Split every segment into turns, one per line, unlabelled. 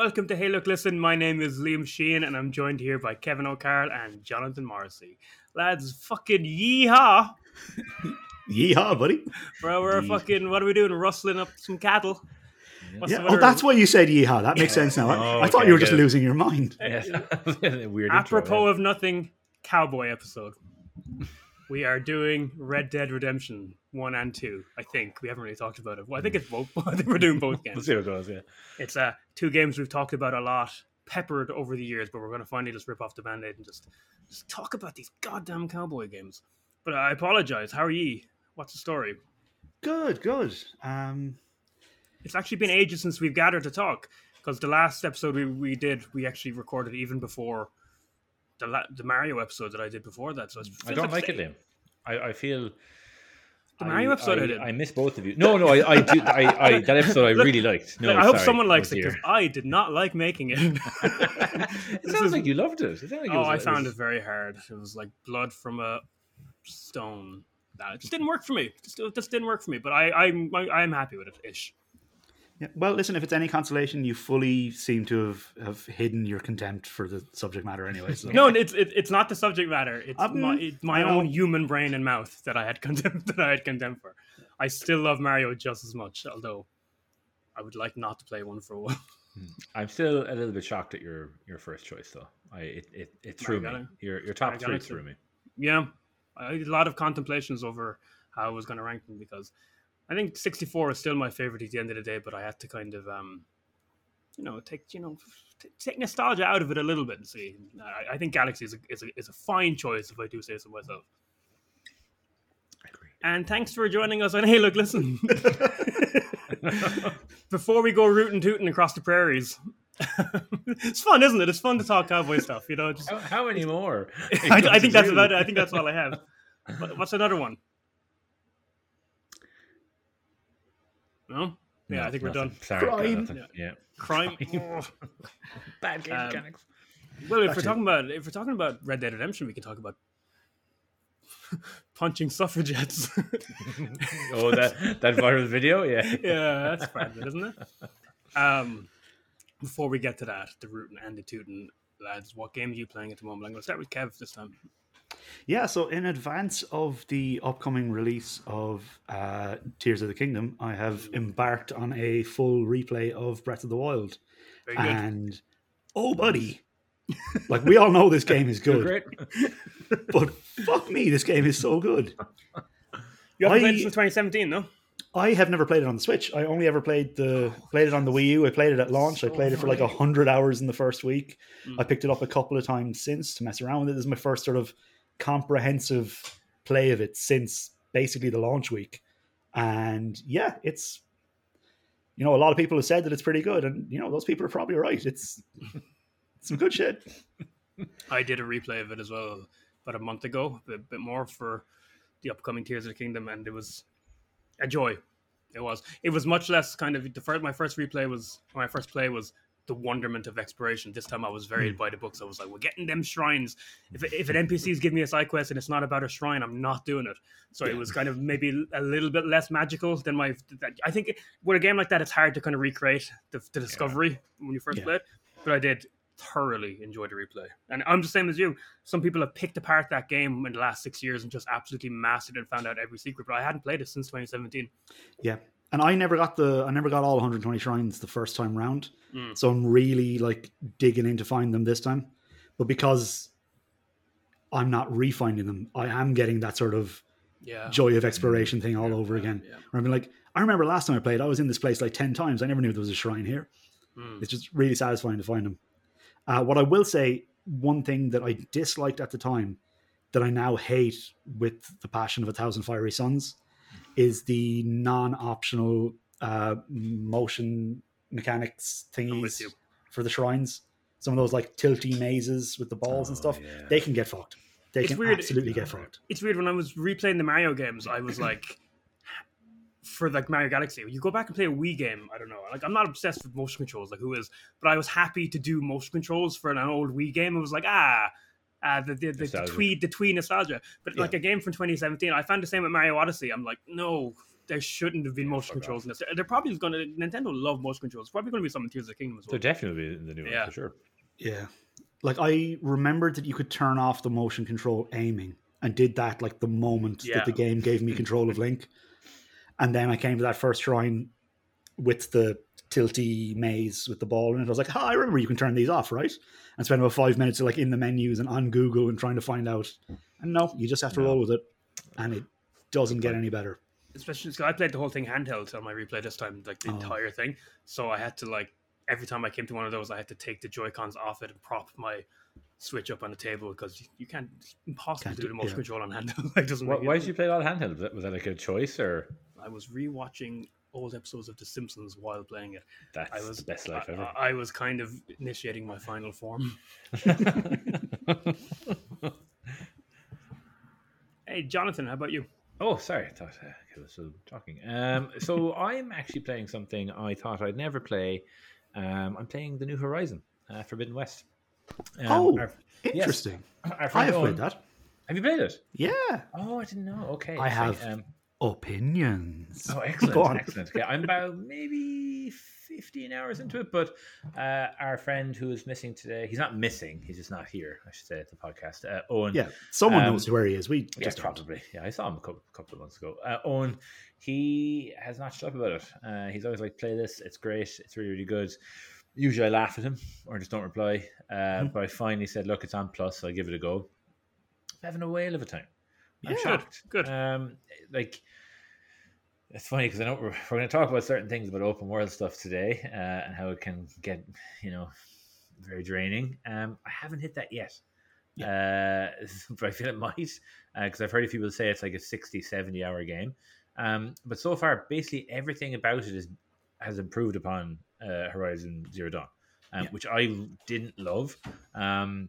welcome to Hey Look Listen. My name is Liam Sheehan, and I'm joined here by Kevin O'Carroll and Jonathan Morrissey. Lads, fucking yeehaw!
Yeehaw, buddy.
Bro, we're
Yee.
fucking, what are we doing? Rustling up some cattle? What's
Yeah. Oh,
word?
that's why you said yeehaw. That makes sense now. I,
Oh,
I thought
okay,
you were just
good.
losing your mind.
Yes. Weird.
Apropos
intro,
of nothing, cowboy episode. We are doing Red Dead Redemption 1 and 2, I think. We haven't really talked about it. Well, I think it's both. I think we're doing both games.
Let's see how it goes. Yeah.
It's uh, two games we've talked about a lot, peppered over the years, but we're going to finally just rip off the band aid and just, just talk about these goddamn cowboy games. But I apologize. How are ye? What's the story?
Good, good. Um,
It's actually been ages since we've gathered to talk because the last episode we, we did, we actually recorded even before the la- the Mario episode that I did before that. So
I mm. don't like it, Liam. I, I feel.
The Mario episode I
I,
did.
I miss both of you. No, no, I, I do. I, I that episode I
Look,
really liked. No,
Like, I hope
sorry.
someone likes it because. I did not like making it.
it sounds
is-
like you loved it. it like
oh,
was,
I found
was-
it very hard. It was like blood from a stone. That it just didn't work for me. Just, it just didn't work for me. But I, I'm, I, I'm happy with it ish.
Yeah. Well, listen, if it's any consolation, you fully seem to have, have hidden your contempt for the subject matter anyway. So.
No, it's it, it's not the subject matter. It's
Um,
my, it's my
I know.
own human brain and mouth that I had contempt that I had contempt for. I still love Mario just as much, although I would like not to play one for a while.
I'm still a little bit shocked at your your first choice, though. I it it, it threw me.
Mario
Your your top
Mario
three
Galaxy.
threw me.
yeah, I had a lot of contemplations over how I was going to rank them because I think 64 is still my favorite at the end of the day, but I had to kind of, um, you know, take you know t- take nostalgia out of it a little bit and see. I, I think Galaxy is a, is a is a fine choice if I do say so myself.
I agree.
And thanks for joining us on Hey Look Listen. Before we go rootin' tootin' across the prairies. it's fun, isn't it? It's fun to talk cowboy stuff, you know. Just,
How, how many more?
I, I think that's about it. I think that's all I have. What's another one? No? Yeah, I think we're done.
Sorry,
Crime.
nothing. Yeah.
Crime.
Bad game
Um,
mechanics.
Well, if we're
Actually-
talking about if we're talking about Red Dead Redemption, we can talk about punching suffragettes.
Oh, that that viral video. Yeah.
yeah, that's part of it, isn't it? Um, before we get to that, the root and the tootin', lads, what game are you playing at the moment? I'm going to start with Kev this time.
Yeah, so in advance of the upcoming release of uh, Tears of the Kingdom, I have embarked on a full replay of Breath of the Wild.
Very good.
And oh, buddy, like we all know this game is good, but fuck me, this game is so good.
you haven't played it since 2017, though.
I have never played it on the Switch. I only ever played the played it on the Wii U. I played it at launch. I played it for like a hundred hours in the first week.
Mm.
I picked it up a couple of times since to mess around with it. This is my first sort of comprehensive play of it since basically the launch week. And yeah, it's you know a lot of people have said that it's pretty good, and you know those people are probably right. It's some good shit.
I did a replay of it as well about a month ago, a bit, more for the upcoming Tears of the Kingdom, and it was a joy. It was. It was much less kind of the first. My first replay was my first play was the wonderment of exploration. This time I was very hmm. by the books. I was like, we're getting them shrines. If if an NPCs give me a side quest and it's not about a shrine, I'm not doing it. So it was kind of maybe a little bit less magical than my. That, I think with a game like that, it's hard to kind of recreate the, the discovery when you first
Yeah.
play it. But I did thoroughly enjoy the replay, and I'm the same as you. Some people have picked apart that game in the last six years and just absolutely mastered it and found out every secret. But I hadn't played it since 2017.
Yeah. And I never got the I never got all 120 shrines the first time round.
Mm.
So I'm really like digging in to find them this time. But because I'm not refinding them, I am getting that sort of
Yeah,
joy of exploration thing all over
yeah,
again.
yeah.
Where I'm like, I remember last time I played, I was in this place like 10 times. I never knew there was a shrine here.
Mm.
It's just really satisfying to find them. Uh, what I will say, one thing that I disliked at the time that I now hate with the passion of a thousand fiery suns is the non-optional uh, motion mechanics
with
thingies for the shrines. Some of those like tilty mazes with the balls and
Oh,
stuff,
yeah.
they can get fucked. They
It's
can
weird.
absolutely get fucked.
it's weird when I was replaying the Mario games. I was like, for like Mario Galaxy, you go back and play a Wii game. I don't know. Like I'm not obsessed with motion controls, like who is? But I was happy to do motion controls for an old Wii game. It was like ah. Uh, the, the, the, the
Nostalgia.
twee the twee nostalgia, but like a game from 2017, I found the same with Mario Odyssey. I'm like, no, there shouldn't have been
Yeah,
motion
fuck
controls in this. They're probably going to Nintendo love motion controls. It's probably going to be some in Tears of the Kingdom as well.
There
well.
definitely in the new
Yeah.
one for sure.
Yeah. Like I remembered that you could turn off the motion control aiming and did that like the moment
Yeah.
that the game gave me control of Link. And then I came to that first shrine with the tilty maze with the ball in it. I was like, oh, I remember you can turn these off, right? And spend about five minutes like in the menus and on Google and trying to find out. And no, you just have to
No.
roll with it. And it doesn't get any better.
Especially because I played the whole thing handheld on my replay this time, like the
Oh.
entire thing. So I had to like every time I came to one of those, I had to take the Joy Cons off it and prop my Switch up on the table because you, you can't. It's impossible
Can't
do
do-
the motion
yeah.
control on handheld. Like, doesn't
Why, why
it-
did you play a lot handheld? Was that, was that like a choice or
I was rewatching old episodes of The Simpsons while playing it.
that's
I was
the best life
I,
ever?
I- I was kind of initiating my final form. Hey, Jonathan, how about you?
Oh, sorry. I thought uh, I was still talking. Um, so I'm actually playing something I thought I'd never play. Um, I'm playing the new Horizon, uh, Forbidden West. Um,
Oh.
our,
Interesting.
our
I have
Owen-
played that.
Have you played it?
Yeah.
Oh, I didn't know. Okay,
I
it's like,
have.
um,
Opinions.
oh, excellent, excellent. Okay, I'm about maybe 15 hours into it, but uh, our friend who is missing today—he's not missing; he's just not here. I should say at the podcast. Uh, Owen,
Yeah. Someone
Um,
knows where he is. We
Yeah,
just don't.
probably. Yeah, I saw him a couple, couple of months ago. Uh, Owen, he has notched up about it. Uh, he's always like, "Play this. It's great. It's really, really good." Usually, I laugh at him or just don't reply. Uh,
Mhm.
But I finally said, "Look, it's on plus. So I give it a go." I'm having a whale of a time. I'm
Yeah.
shocked.
Good.
Um, like it's funny because I know we're, we're going to talk about certain things about open world stuff today uh, and how it can get you know very draining. Um, I haven't hit that yet. Uh, but I feel it might because I've heard of people say it's like a 60, 70 hour game. Um, but so far, basically everything about it is has improved upon uh, Horizon Zero Dawn, um,
Yeah.
which I didn't love. Um,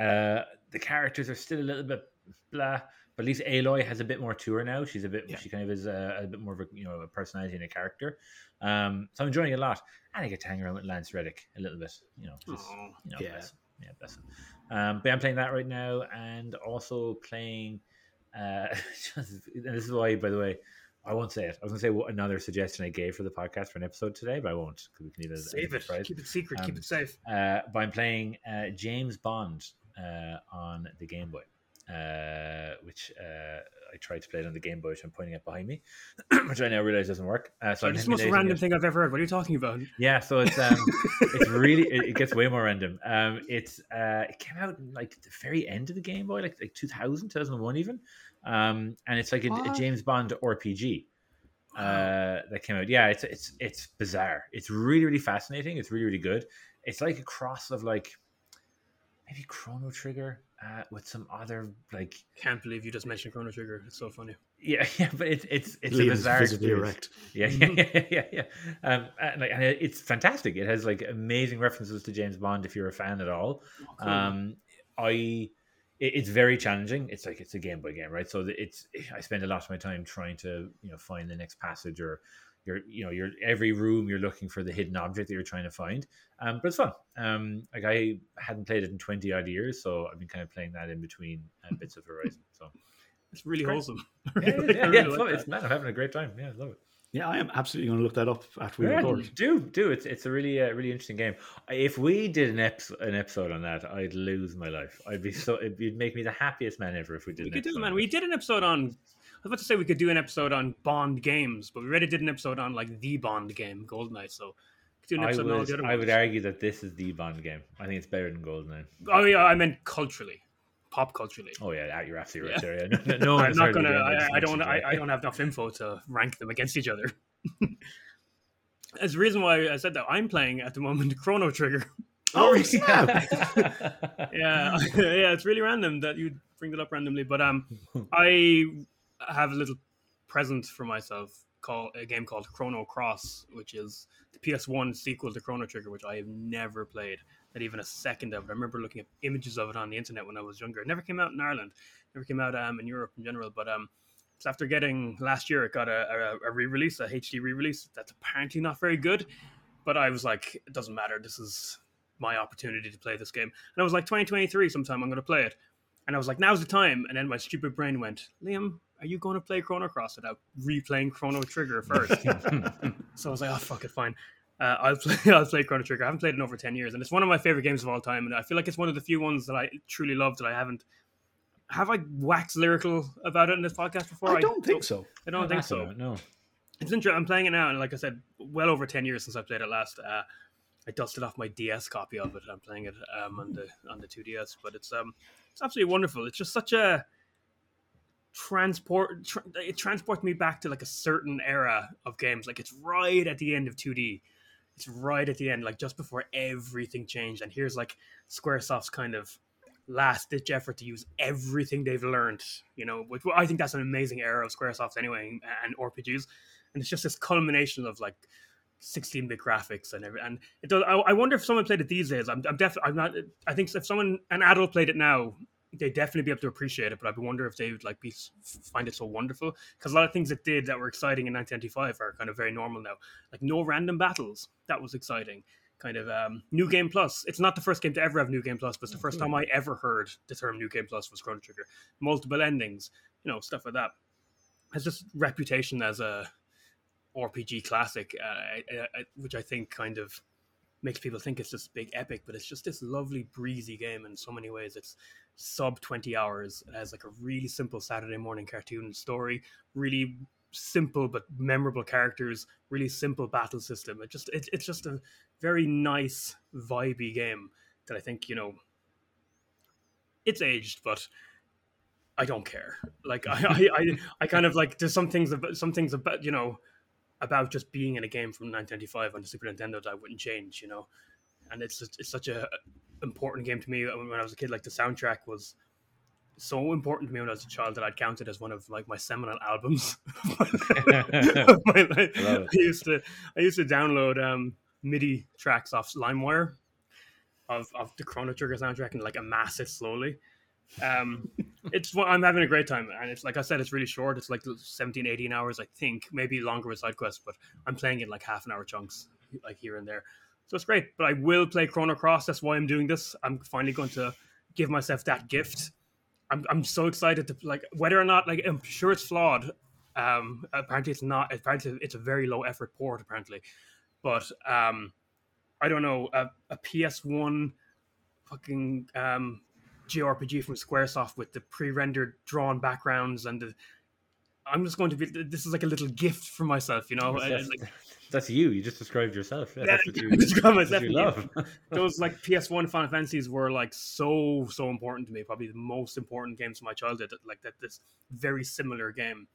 uh, the characters are still a little bit blah, but at least Aloy has a bit more to her now. She's a bit,
Yeah.
she kind of is a, a bit more of a you know a personality and a character. Um, so I'm enjoying it a lot, and I get to hang around with Lance Reddick a little bit. You know, just you know,
Yeah.
bless yeah, bless him. Um, but I'm playing that right now, and also playing. Uh, just, this is why, by the way, I won't say it. I was going to say what another suggestion I gave for the podcast for an episode today, but I won't because we can as
Save it.
surprise.
Keep it secret.
Um,
keep it safe.
Uh, but I'm playing uh, James Bond uh, on the Game Boy, uh, which uh, I tried to play it on the Game Boy, which I'm pointing at behind me, which I now realize doesn't work. Uh, so
this the most random
it.
thing I've ever heard. What are you talking about?
Yeah, so it's um, it's really it, it gets way more random. Um, it's uh, it came out in, like the very end of the Game Boy, like like 2000, 2001 even, um, and it's like a, a James Bond RPG uh, that came out. Yeah, it's it's it's bizarre. It's really really fascinating. It's really really good. It's like a cross of like maybe Chrono Trigger uh, with some other like
Can't believe you just mentioned Chrono Trigger. It's so funny.
yeah yeah, but it's it's it's a
Liam's
bizarre
visibly
experience. Yeah, yeah, yeah, yeah, yeah. Um, and, like, and it's fantastic. It has like amazing references to James Bond if you're a fan at all.
Oh, cool.
Um, I, it, it's very challenging. It's like it's a Game Boy game, right? So it's I spend a lot of my time trying to you know find the next passage or you're you know you're every room you're looking for the hidden object that you're trying to find. Um, but it's fun. Um, like I hadn't played it in twenty odd years, so I've been kind of playing that in between uh, bits of Horizon. So
it's really
great.
wholesome.
yeah, yeah,
I
yeah,
really
yeah,
like
it's, fun. it's man, I'm having a great time. Yeah, I love it.
Yeah, I am absolutely going to look that up after we
Yeah,
record.
do do it's it's a really uh, really interesting game. If we did an episode an episode on that, I'd lose my life. I'd be so it'd make me the happiest man ever if we did.
We could do it, man. We did an episode on. I was about to say we could do an episode on Bond games, but we already did an episode on like the Bond game, Goldeneye. So we could do an
I
episode on all
would,
the other
I would argue that this is the Bond game. I think it's better than Goldeneye.
Oh yeah, I meant culturally, pop culturally.
Oh yeah, you're absolutely
Yeah.
right there. Yeah. No, no one
I'm not gonna. I, I don't.
mentioned
I. I don't have enough info to rank them against each other. As the reason why I said that, I'm playing at the moment Chrono Trigger.
Oh,
really?
snap.
yeah, yeah, it's really random that you bring it up randomly. But um, I have a little present for myself called a game called Chrono Cross, which is the PS1 sequel to Chrono Trigger, which I have never played, not even a second of it. I remember looking at images of it on the internet when I was younger. It never came out in Ireland, never came out um, in Europe in general. But um, it's after getting last year, it got a, a, a re-release, a HD re-release that's apparently not very good. But I was like, it doesn't matter. This is my opportunity to play this game. And I was like, 2023, sometime I'm going to play it. And I was like, now's the time. And then my stupid brain went, Liam, "Are you going to play Chrono Cross without replaying Chrono Trigger first? so I was like, "Oh fuck it, fine." Uh, I'll play. I'll play Chrono Trigger. I haven't played it in over ten years, and it's one of my favorite games of all time. And I feel like it's one of the few ones that I truly love that I haven't. Have I waxed lyrical about it in this podcast before?
I don't think so.
I don't think so.
No.
It's interesting. I'm playing it now, and like I said, well over ten years since I played it last. Uh, I dusted off my DS copy of it. I'm playing it um, on the on the 2DS, but it's um it's absolutely wonderful. It's just such a transport. Tra- it transports me back to like a certain era of games. Like it's right at the end of 2D. It's right at the end, like just before everything changed. And here's like SquareSoft's kind of last ditch effort to use everything they've learned. You know, which I think that's an amazing era of SquareSoft anyway, and RPGs. And it's just this culmination of like 16-bit graphics and every, and it does. I, I wonder if someone played it these days. I'm, I'm definitely. I'm not. I think if someone an adult played it now, they'd definitely be able to appreciate it. But I wonder if they would like be find it so wonderful because a lot of things it did that were exciting in 1995 are kind of very normal now. Like no random battles. That was exciting. Kind of um, new game plus. It's not the first game to ever have new game plus, but it's the first time I ever heard the term new game plus was Chrono Trigger. Multiple endings, you know, stuff like that. Has just reputation as a RPG classic, uh, which I think kind of makes people think it's this big epic, but it's just this lovely breezy game in so many ways. It's sub 20 hours. It has like a really simple Saturday morning cartoon story, really simple but memorable characters, really simple battle system. It just it, it's just a very nice vibey game that I think, you know, it's aged, but I don't care. Like I, I, I, I kind of like there's some things about some things about you know about just being in a game from 1995 on the Super Nintendo that I wouldn't change, you know. And it's just, it's such a important game to me when I was a kid. Like the soundtrack was so important to me when I was a child that I'd count it as one of like my seminal albums. my I used to I used to download um, MIDI tracks off LimeWire of, of the Chrono Trigger soundtrack and like amass it slowly. Um, it's I'm having a great time, and it's like I said, it's really short. It's like 17, 18 hours, I think, maybe longer with side quests, but I'm playing it like half an hour chunks, like here and there. So it's great. But I will play Chrono Cross. That's why I'm doing this. I'm finally going to give myself that gift. I'm I'm so excited to like whether or not like I'm sure it's flawed. Um, apparently it's not. Apparently it's a very low effort port. Apparently, but um, I don't know a, a PS1 fucking um JRPG from SquareSoft with the pre-rendered drawn backgrounds and the. I'm just going to be. This is like a little gift for myself, you know. Like,
that's you. You just described yourself. Yeah,
yeah
that's what you,
describe myself.
you love.
Those like PS1 Final Fantasies were like so so important to me. Probably the most important games of my childhood. Like that, this very similar game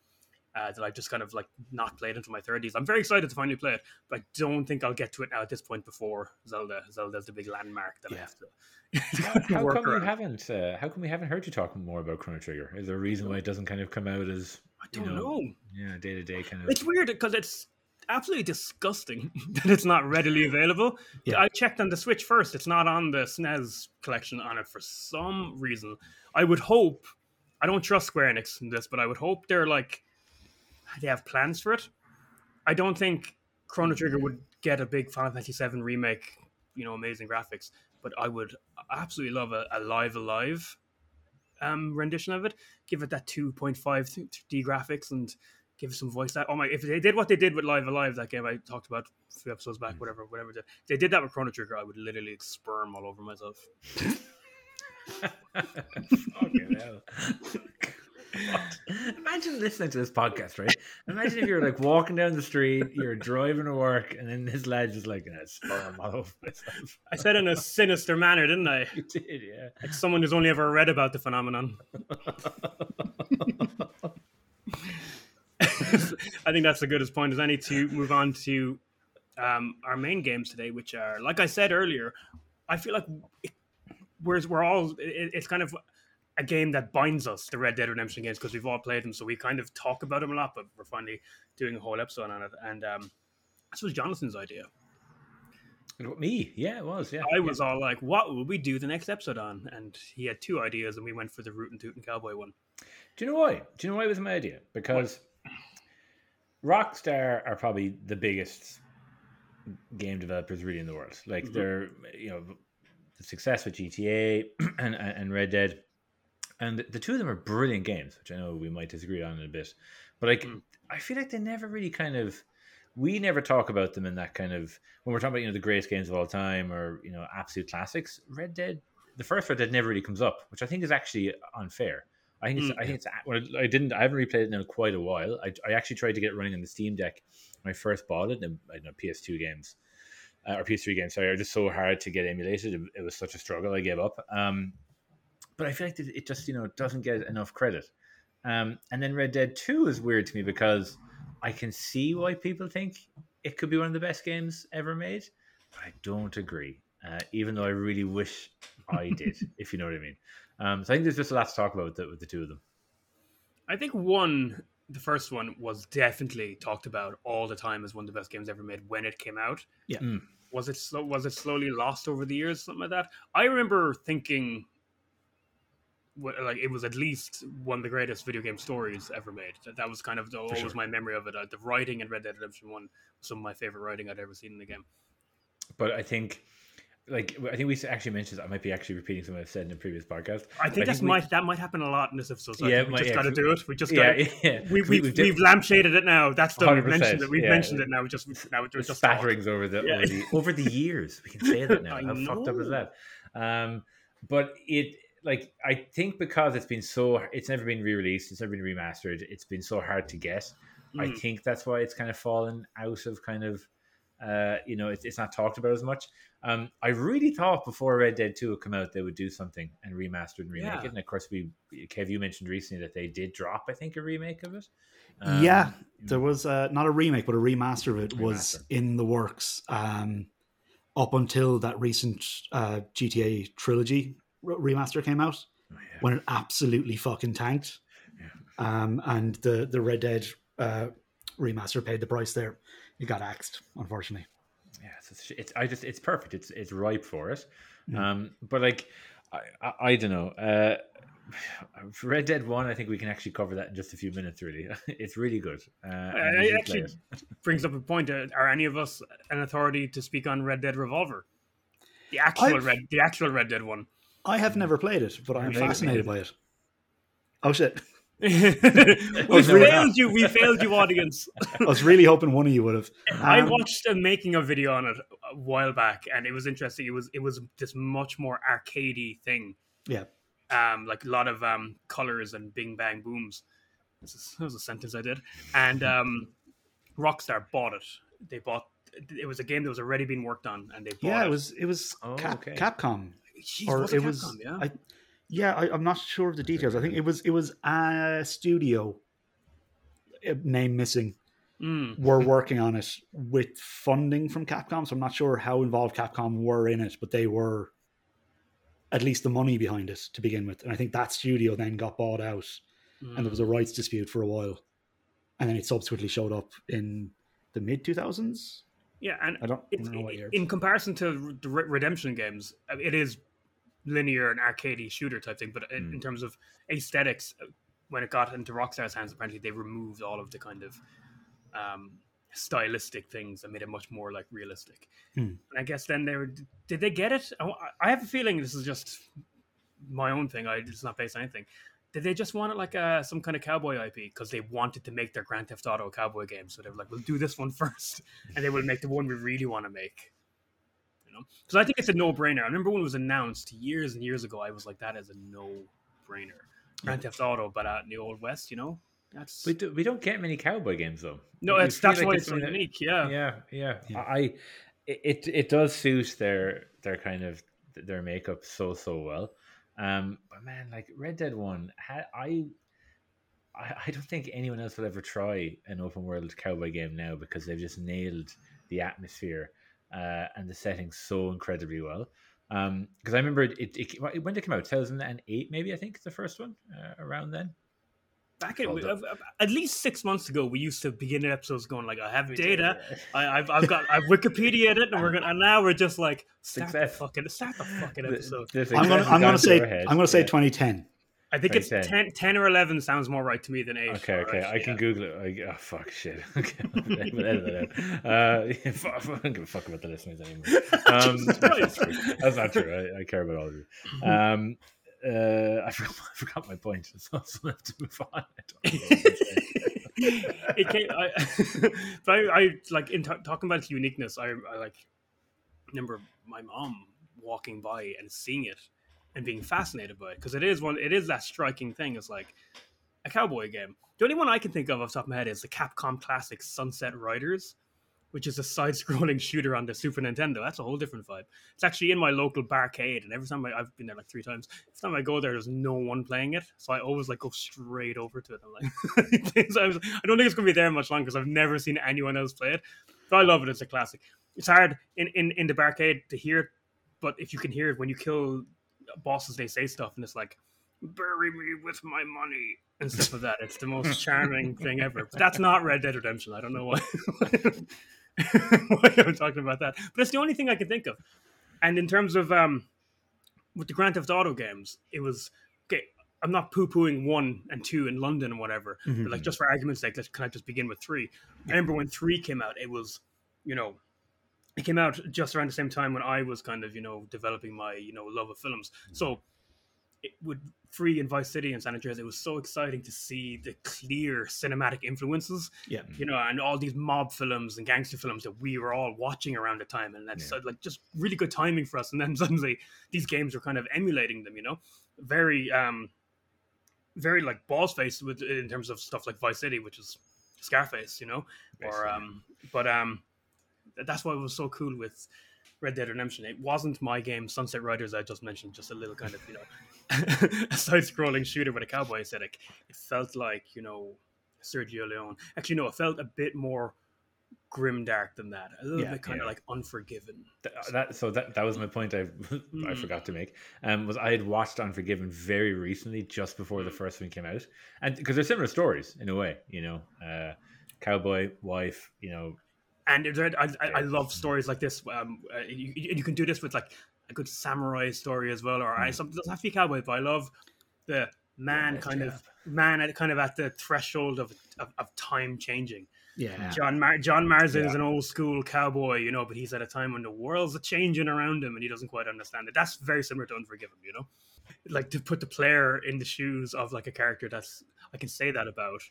uh, that I just kind of like not played until my 30s. I'm very excited to finally play it, but I don't think I'll get to it now at this point before Zelda. Zelda's the big landmark that
Yeah.
I have to.
how
work
come we haven't? Uh, how come we haven't heard you talk more about Chrono Trigger? Is there a reason why it doesn't kind of come out as
I don't
know,
know.
yeah day to day kind of?
It's weird because it's absolutely disgusting that it's not readily available.
Yeah.
I checked on the Switch first. It's not on the SNES collection on it for some reason. I would hope. I don't trust Square Enix in this, but I would hope they're like they have plans for it. I don't think Chrono Trigger would get a big Final Fantasy VII remake. You know, amazing graphics, but I would absolutely love a, a Live A Live um, rendition of it. Give it that 2.5 D graphics and give it some voice. That Oh my! If they did what they did with Live A Live, that game I talked about a few episodes back, whatever, whatever. They, they did that with Chrono Trigger. I would literally sperm all over myself.
Fucking hell. Imagine listening to this podcast, right? Imagine if you're like walking down the street, you're driving to work, and then this lad just like uh, sperm all over myself.
I said in a sinister manner, didn't I?
You did, yeah.
Like someone who's only ever read about the phenomenon. I think that's the goodest point as any to move on to um, our main games today, which are, like I said earlier, I feel like it, we're, we're all, it, it's kind of a game that binds us, the Red Dead Redemption games, because we've all played them. So we kind of talk about them a lot, but we're finally doing a whole episode on it. And um, this was Jonathan's idea.
Me, yeah, it was, yeah.
I was all like, what will we do the next episode on? And he had two ideas, and we went for the Root and Tootin' Cowboy one.
Do you know why? Do you know why it was my idea? Because Rockstar are probably the biggest game developers really in the world. Like
Mhm.
they're you know the success with GTA and and Red Dead and the two of them are brilliant games, which I know we might disagree on in a bit. But like,
Mm.
I feel like they never really kind of. We never talk about them in that kind of when we're talking about you know the greatest games of all time or you know absolute classics. Red Dead, the first Red Dead never really comes up, which I think is actually unfair. I think it's,
Mm.
I think it's well, I didn't I haven't replayed it in quite a while. I, I actually tried to get it running on the Steam Deck when I first bought it. And I know PS2 games uh, or PS3 games. Sorry, was just so hard to get emulated. It, it was such a struggle. I gave up. Um, but I feel like it it just you know doesn't get enough credit. Um, and then Red Dead Two is weird to me because I can see why people think it could be one of the best games ever made, but I don't agree. Uh, even though I really wish I did, if you know what I mean. Um, so I think there's just a lot to talk about with the, with the two of them.
I think one, the first one, was definitely talked about all the time as one of the best games ever made when it came out.
Yeah.
Mm.
Was it slow? Was it slowly lost over the years, something like that? I remember thinking, like it was at least one of the greatest video game stories ever made. That, that was kind of the, always
sure.
my memory of it. Uh, the writing in Red Dead Redemption One, was some of my favorite writing I'd ever seen in the game.
But I think, like, I think we actually mentioned. I might be actually repeating something I've said in a previous podcast.
I think
I
that's
think we-
might that might happen a lot in this episode. So
Yeah,
we
might-
just
yeah,
got to do it. We just
Yeah,
got.
yeah.
We, we,
we've
we've, lampshaded it now. That's done. We've mentioned it. We've
yeah.
mentioned it now. We just now we're just
spatterings over the,
Yeah.
over the over the years. We can say that now.
I
How fucked up is that? Um, but it like I think because it's been so it's never been re-released, it's never been remastered, it's been so hard to get. I
Mm.
think that's why it's kind of fallen out of kind of uh, you know, it's, it's not talked about as much. Um, I really thought before Red Dead 2 would come out, they would do something and remaster and remake
Yeah.
it. And of course, we, Kev, you mentioned recently that they did drop, I think, a remake of it.
yeah,
Um,
there was uh, not a remake, but a remaster of it was in the works um, up until that recent uh, GTA trilogy remaster came out,
oh, yeah.
when it absolutely fucking tanked.
Yeah.
Um, and the the Red Dead uh, remaster paid the price there. It got axed, unfortunately.
yeah, it's, it's, it's I just it's perfect. It's it's ripe for it.
Mm.
Um, but like I, I, I don't know. Uh, Red Dead One, I think we can actually cover that in just a few minutes. Really, it's really good. Uh, and
I-
you should
actually- brings up a point. Uh, are any of us an authority to speak on Red Dead Revolver? The actual
I've-
Red, the actual Red Dead one.
I have never played it, but I'm
Maybe-
fascinated by it. Oh shit!
we failed you. We failed you, audience.
I was really hoping one of you would have.
I
Um,
watched a making of video on it a while back, and it was interesting. It was it was this much more arcadey thing.
Yeah.
Um, like a lot of um colors and bing bang booms. This is, that was a sentence I did. And um, Rockstar bought it. They bought. It was a game that was already being worked on, and they bought
Yeah,
it.
it was it was
Oh,
Cap,
okay.
Capcom,
Jeez,
or
was
it
Capcom,
was
yeah.
I, yeah. I, I'm not sure of the details. I think it was it was a studio, uh, name missing,
Mm.
were working on it with funding from Capcom. So I'm not sure how involved Capcom were in it, but they were at least the money behind it to begin with. And I think that studio then got bought out, and there was a
Mm.
rights dispute for a while, and then it subsequently showed up in the mid 2000s.
yeah, and
I don't
it's,
know what year.
in comparison to the redemption games, uh, it is linear and arcadey shooter type thing. But in,
Mm.
in terms of aesthetics, uh, when it got into Rockstar's hands, apparently they removed all of the kind of um, stylistic things and made it much more like realistic.
Hmm.
And I guess then they were. Did they get it? I, I have a feeling this is just my own thing. I it's not based on anything. Did they just want it like a, some kind of cowboy IP because they wanted to make their Grand Theft Auto cowboy game? So they were like, "We'll do this one first, and they will make the one we really want to make." You know, because I think it's a no-brainer. I remember when it was announced years and years ago. I was like, "That is a no-brainer." Grand Theft Auto, but out in the old west, you know, that's
We, do, we don't get many cowboy games though.
no,
You
it's that's
like
why it's so
something that-
unique. Yeah,
yeah, yeah.
Yeah.
I it it does suit their their kind of their makeup so so well. Um, but man, like Red Dead One, I. I I don't think anyone else will ever try an open world cowboy game now because they've just nailed the atmosphere uh, and the setting so incredibly well. Because I remember it, it, it when did it come out? Two thousand and eight, maybe I think the first one uh, around then.
back in,
Hold
uh, uh, at least six months ago, we used to begin the episodes going like, "I have data, I, I've, I've got, I've Wikipedia it, and we're gonna." And now we're just like, "Start the fucking, start the fucking episode."
the
I'm gonna I'm gonna say
our.
I'm gonna say
Yeah.
2010.
I think it's
2010.
10, 10 or eleven sounds more right to me than eight.
Okay, okay,
right,
I can
yeah.
Google it. I, oh fuck, shit. Okay, we'll edit that. Uh, yeah, fuck, I don't give a fuck about the listeners anymore. Um,
Jesus Christ.
that's not true. I, I care about all of you. Um, uh, I forgot, I forgot my point. So I'll have to move on.
it came, I, but I, I like in t- talking about its uniqueness. I, I like remember my mom walking by and seeing it and being fascinated by it because it is one. It is that striking thing. It's like a cowboy game. The only one I can think of off the top of my head is the Capcom classic Sunset Riders which is a side-scrolling shooter on the Super Nintendo. That's a whole different vibe. It's actually in my local barcade, and every time I, have been there like three times, every time I go there, there's no one playing it, so I always like go straight over to it. I'm like, so I, was, I, don't think it's gonna be there much longer because I've never seen anyone else play it. But I love it. It's a classic. It's hard in in in the barcade to hear it, but if you can hear it when you kill bosses, they say stuff, and it's like bury me with my money and stuff like that. It's the most charming thing ever. But that's not Red Dead Redemption. I don't know why. why I'm talking about that. But it's the only thing I can think of. And in terms of um, with the Grand Theft Auto games, it was okay. I'm not poo pooing one and two in London and whatever. Mm-hmm. But like just for argument's sake, let's, can I just begin with three? I remember when three came out, it was, you know, it came out just around the same time when I was kind of, you know, developing my, you know, love of films. So it would free in Vice City and San Andreas, it was so exciting to see the clear cinematic influences.
Yeah,
you know, and all these mob films and gangster films that we were all watching around the time, and that's yeah. like just really good timing for us. And then suddenly these games are kind of emulating them. You know, very, um, very like balls faced with in terms of stuff like Vice City, which is Scarface. You know, Basically. or um, but um, that's why it was so cool with Red Dead Redemption. It wasn't my game, Sunset Riders. I just mentioned just a little kind of you know a side-scrolling shooter with a cowboy aesthetic. It felt like you know Sergio Leone. Actually, no, it felt a bit more grim dark than that. A little yeah, bit kind yeah. of like Unforgiven.
That, that, so that that was my point. I I hmm. forgot to make. Um, was I had watched Unforgiven very recently, just before the hmm. first one came out, and because they're similar stories in a way, you know, uh, cowboy wife, you know.
And I, I, I love stories like this. Um, uh, you, you can do this with like a good samurai story as well, or mm. I, something doesn't have to be cowboy, but I love the man yeah, kind of man at kind of at the threshold of of, of time changing.
Yeah,
John Mar- John Marston yeah. is an old school cowboy, you know, but he's at a time when the world's changing around him and he doesn't quite understand it. That's very similar to Unforgiven, you know, like to put the player in the shoes of like a character that's I can say that about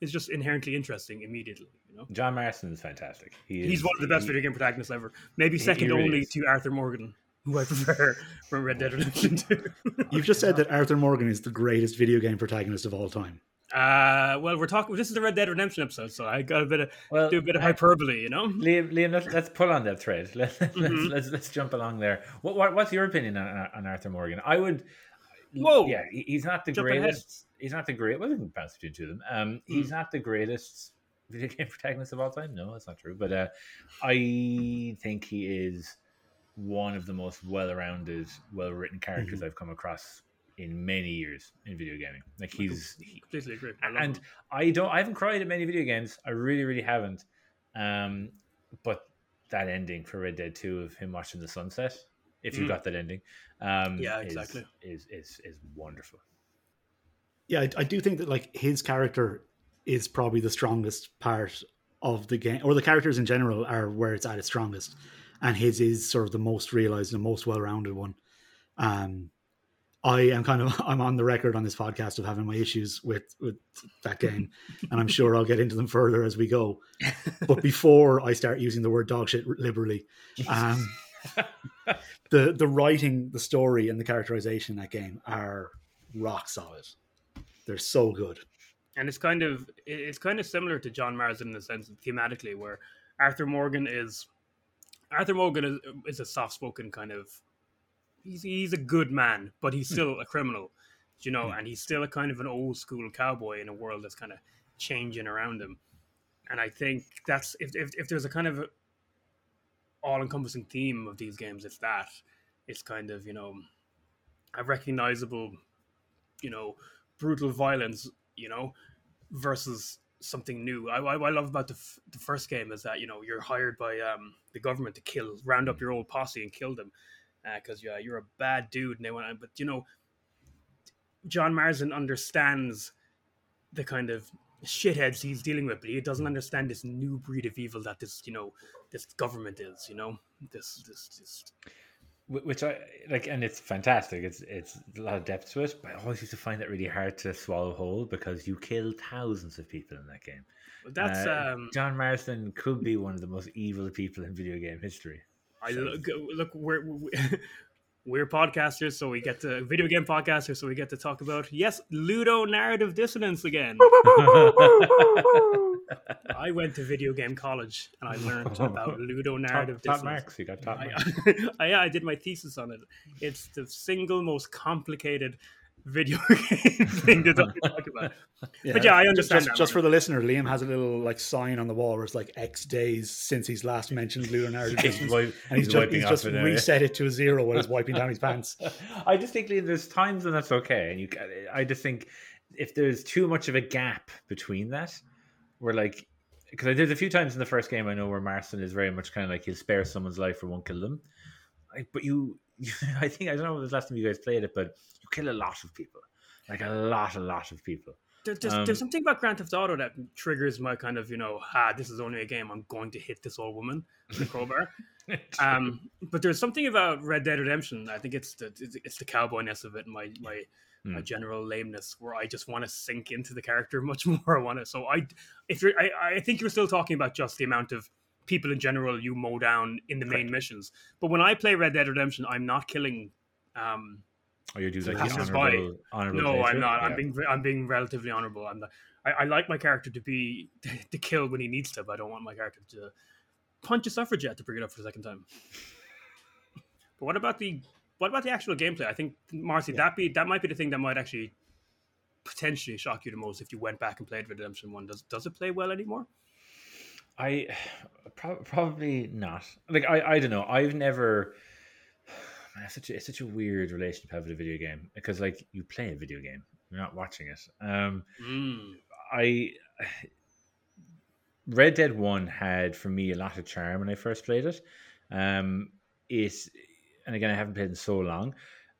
is just inherently interesting immediately. You know,
John Marston is fantastic.
He is, He's one of the best he, video game protagonists ever. Maybe second really only is. to Arthur Morgan, who I prefer from Red Dead Redemption 2.
You've just said that Arthur Morgan is the greatest video game protagonist of all time.
Uh, well, we're talking. This is the Red Dead Redemption episode, so I got a bit of well, do a bit of hyperbole, you know.
Liam, Liam let's, let's pull on that thread. Let, us mm-hmm. let's, let's jump along there. What, what, what's your opinion on, on Arthur Morgan? I would. Whoa, yeah, he's not the Jumping greatest. Ahead he's not the great. Well, we can pass between two of them. Um, he's mm. not the greatest video game protagonist of all time. No, that's not true. But uh, I think he is one of the most well-rounded, well-written characters mm-hmm. I've come across in many years in video gaming. Like he's
he, completely agree.
I and him. I don't. I haven't cried at many video games. I really, really haven't. Um, but that ending for Red Dead Two of him watching the sunset, if you mm. got that ending, um,
yeah, exactly,
is, is is is wonderful
yeah, I, I, do think that like his character is probably the strongest part of the game, or the characters in general are where it's at its strongest, and his is sort of the most realized and most well-rounded one. Um, I am kind of I'm on the record on this podcast of having my issues with with that game, and I'm sure I'll get into them further as we go. But before I start using the word dog shit liberally, um, the the writing, the story, and the characterization in that game are rock solid. They're so good.
And it's kind of it's kind of similar to John Marston in the sense of thematically, where Arthur Morgan is Arthur Morgan is, is a soft spoken kind of he's he's a good man, but he's hmm. still a criminal, you know, hmm. and he's still a kind of an old school cowboy in a world that's kind of changing around him. And I think that's if if, if there's a kind of all encompassing theme of these games, it's that. It's kind of, you know, a recognizable, you know, brutal violence, you know, versus something new. I, I, I love about the, f- the first game is that you know you're hired by um, the government to kill, round up your old posse and kill them because uh, yeah, you're a bad dude and they want. But you know, John Marston understands the kind of shitheads he's dealing with, but he doesn't understand this new breed of evil that this you know this government is. You know, this this this
which I like, and it's fantastic. It's it's a lot of depth to it, but I always used to find that really hard to swallow whole because you kill thousands of people in that game.
That's
Uh,
um,
John Marston could be one of the most evil people in video game history.
I look, look we're we're podcasters, so we get to video game podcasters, so we get to talk about yes, ludo narrative dissonance again. I went to video game college and I learned about ludo narrative
top, top
dissonance.
marks. You got top
I,
marks.
I, yeah, I did my thesis on it. It's the single most complicated video game thing to talk talk about. But yeah, I understand
Just, just for the listener, Liam has a little like sign on the wall where it's like X days since he's last mentioned ludo narrative
He's
distance,
wipe-
and he's,
he's
just, he's just
it now, yeah.
reset it to a zero while he's wiping down his pants.
I just think Liam, there's times when that's okay, and you. I just think if there's too much of a gap between that, where like, because there's a few times in the first game I know where Marston is very much kind of like he'll spare someone's life or won't kill them, like, but you, I think I don't know when was the last time you guys played it, but you kill a lot of people, like a lot, a lot of people.
There- There's,
Um,
there's something about Grand Theft Auto that triggers my kind of, you know, ah, this is only a game. I'm going to hit this old woman with a crowbar. um, but there's something about Red Dead Redemption. I think it's the it's- the cowboyness of it, my my, my
Hmm.
general lameness, where I just want to sink into the character much more. I want to. So I, if you're, I, I think you're still talking about just the amount of people in general you mow down in the main missions. But when I play Red Dead Redemption, I'm not killing. Um,
or you do like the
Passers by.
honorable, honorable.
no, I'm not. I'm being I'm being relatively honorable. I'm not, I, I like my character to be to kill when he needs to, but I don't want my character to punch a suffragette to bring it up for the second time. but what about the what about the actual gameplay? I think Marcy, that be that might be the thing that might actually potentially shock you the most if you went back and played Redemption One. Does does it play well anymore?
I pro- probably not. Like I, I don't know. I've never. Man, it's such a, it's such a weird relationship with a video game because like you play a video game, you're not watching it. Um,
Mm.
I Red Dead One had for me a lot of charm when I first played it. Um, it and again I haven't played in so long.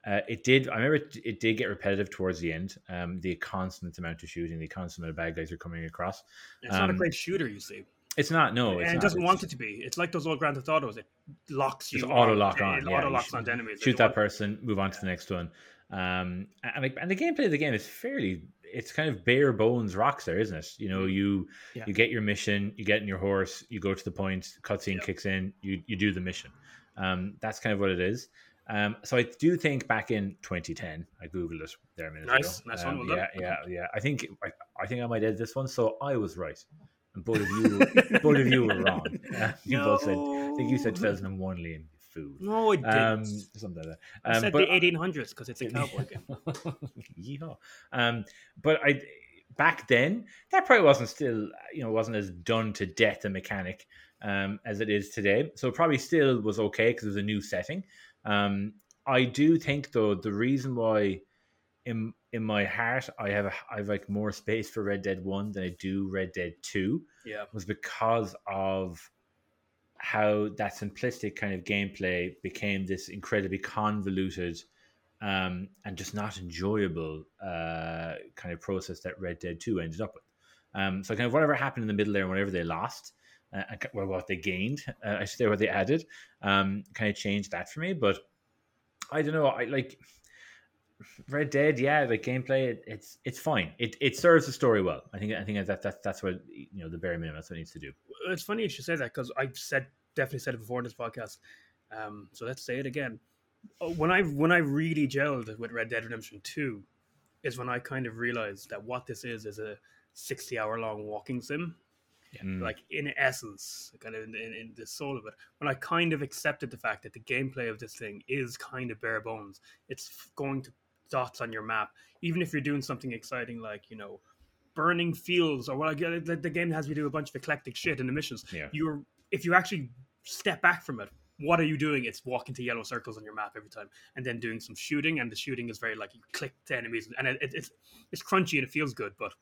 Uh, it did. I remember it, it did get repetitive towards the end. Um, the constant amount of shooting, the constant amount of bad guys are coming across.
It's not a
Um,
great shooter, you see,
It's not. No, it's
and it doesn't
It's-
want it to be. It's like those old Grand Theft Autos. It locks you.
Auto lock
It
on. yeah,
auto locks onto enemies.
Shoot that
want-
person, move on to the next one. Um, and like, and the gameplay of the game is fairly. It's kind of bare bones Rockstar, isn't it? You know, you
Yeah.
you get your mission, you get in your horse, you go to the point, cutscene
Yeah.
kicks in, you you do the mission. Um, that's kind of what it is. Um, so I do think back in 2010, I googled it there a minute
Nice,
ago.
nice one,
Um,
well
yeah,
done.
yeah, yeah. I think I, I think I might edit this one, so I was right, and both of you, both of you were wrong. Uh, you both said. I think you said
No.
2001, Liam. Fool.
No, I didn't.
Um, something like that.
I
Um,
said the 1800s because it's a cowboy game.
Yeehaw. Um, but I back then that probably wasn't still you know wasn't as done to death a mechanic um, as it is today. So it probably still was okay because it was a new setting. Um, I do think though the reason why in in my heart I have a, I have like more space for Red Dead One than I do Red Dead Two
Yeah.
was because of how that simplistic kind of gameplay became this incredibly convoluted um, and just not enjoyable uh, kind of process that Red Dead 2 ended up with. Um, so, kind of whatever happened in the middle there and whatever they lost, uh, well, what they gained, uh, I should say, what they added, um, kind of changed that for me. But I don't know. I like Red Dead, yeah, like gameplay, it, it's it's fine. It it serves the story well. I think I think that that that's what you know the bare minimum. That's what it needs to do.
It's funny you should say that because I've said definitely said it before in this podcast. Um, so let's say it again. Uh, When I when I really gelled with Red Dead Redemption Two, is when I kind of realized that what this is is a sixty hour long walking sim.
Mm.
Like in essence, kind of in, in, in the soul of it. When I kind of accepted the fact that the gameplay of this thing is kind of bare bones. It's going to dots on your map, even if you're doing something exciting like you know burning fields or what well, the, the game has you do a bunch of eclectic shit in the missions
Yeah.
you're if you actually step back from it what are you doing it's walking to yellow circles on your map every time and then doing some shooting and the shooting is very like you click to enemies and it, it, it's it's crunchy and it feels good but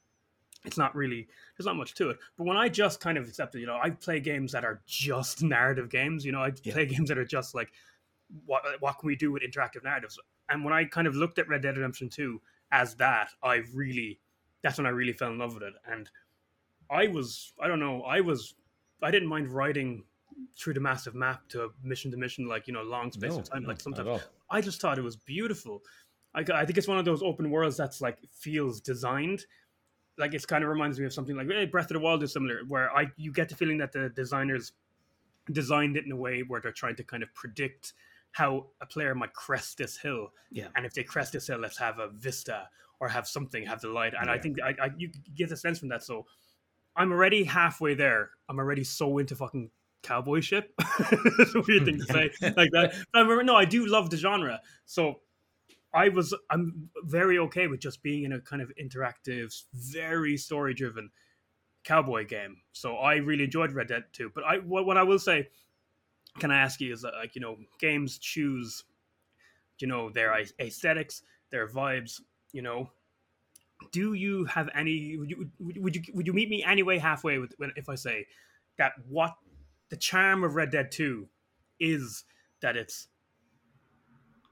it's not really there's not much to it but when i just kind of accepted you know i play games that are just narrative games you know i
Yeah.
play games that are just like what what can we do with interactive narratives and when i kind of looked at red dead redemption 2 as that i really that's when i really fell in love with it and i was i don't know i was i didn't mind writing through the massive map to mission to mission, like you know, long space
No,
of time.
no,
like sometimes. I just thought it was beautiful. I, I think it's one of those open worlds that's like feels designed. Like it's kind of reminds me of something like eh, Breath of the Wild is similar, where I you get the feeling that the designers designed it in a way where they're trying to kind of predict how a player might crest this hill.
Yeah.
And if they crest this hill, let's have a vista or have something, have the light. And I think I, I you get a sense from that. So I'm already halfway there. I'm already so into fucking cowboy ship. it's a weird thing to say like that. But I remember, no, I do love the genre. So I was, I'm very okay with just being in a kind of interactive, very story driven cowboy game. So I really enjoyed Red Dead 2. But I, what, what I will say, can I ask you is that, like, you know, games choose, you know, their aesthetics, their vibes, you know. Do you have any? Would you would you, would you meet me anyway halfway with when if I say that what the charm of Red Dead Two is that it's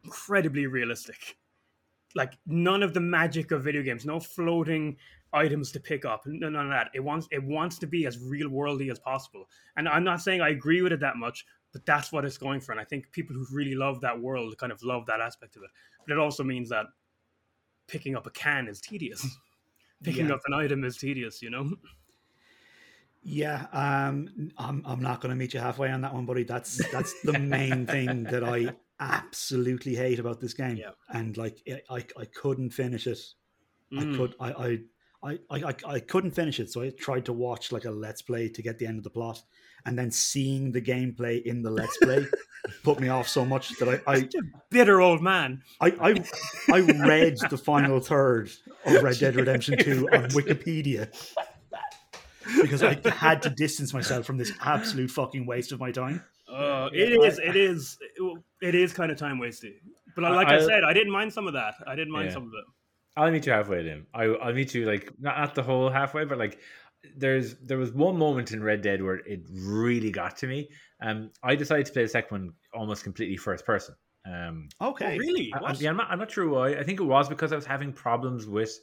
incredibly realistic. Like none of the magic of video games, no floating items to pick up, none of that. It wants it wants to be as real worldy as possible. And I'm not saying I agree with it that much, but that's what it's going for. And I think people who really love that world kind of love that aspect of it. But it also means that picking up a can is tedious. Picking
Yeah.
up an item is tedious, you know.
Yeah, um, I'm I'm not going to meet you halfway on that one, buddy. That's that's the main thing that I absolutely hate about this game.
Yeah.
And like, I I, I couldn't finish it. I
Mm.
could I, I I I I I couldn't finish it, so I tried to watch like a let's play to get the end of the plot, and then seeing the gameplay in the let's play put me off so much that I I
Such a bitter old man.
I, I, I read the final third of Red Dead Redemption 2 on Wikipedia because I had to distance myself from this absolute fucking waste of my time.
Uh, it is.
I-
It is. It is kind of time wasted. But like I,
I-
said, I didn't mind some of that. I didn't mind
Yeah.
some of it.
I'll meet you halfway then. I, I'll meet you like not, not the whole halfway, but like there's there was one moment in Red Dead where it really got to me. Um, I decided to play the second one almost completely first person. Um,
Okay.
Oh, really?
I, I, yeah, I'm not, I'm not sure why. I think it was because I was having problems with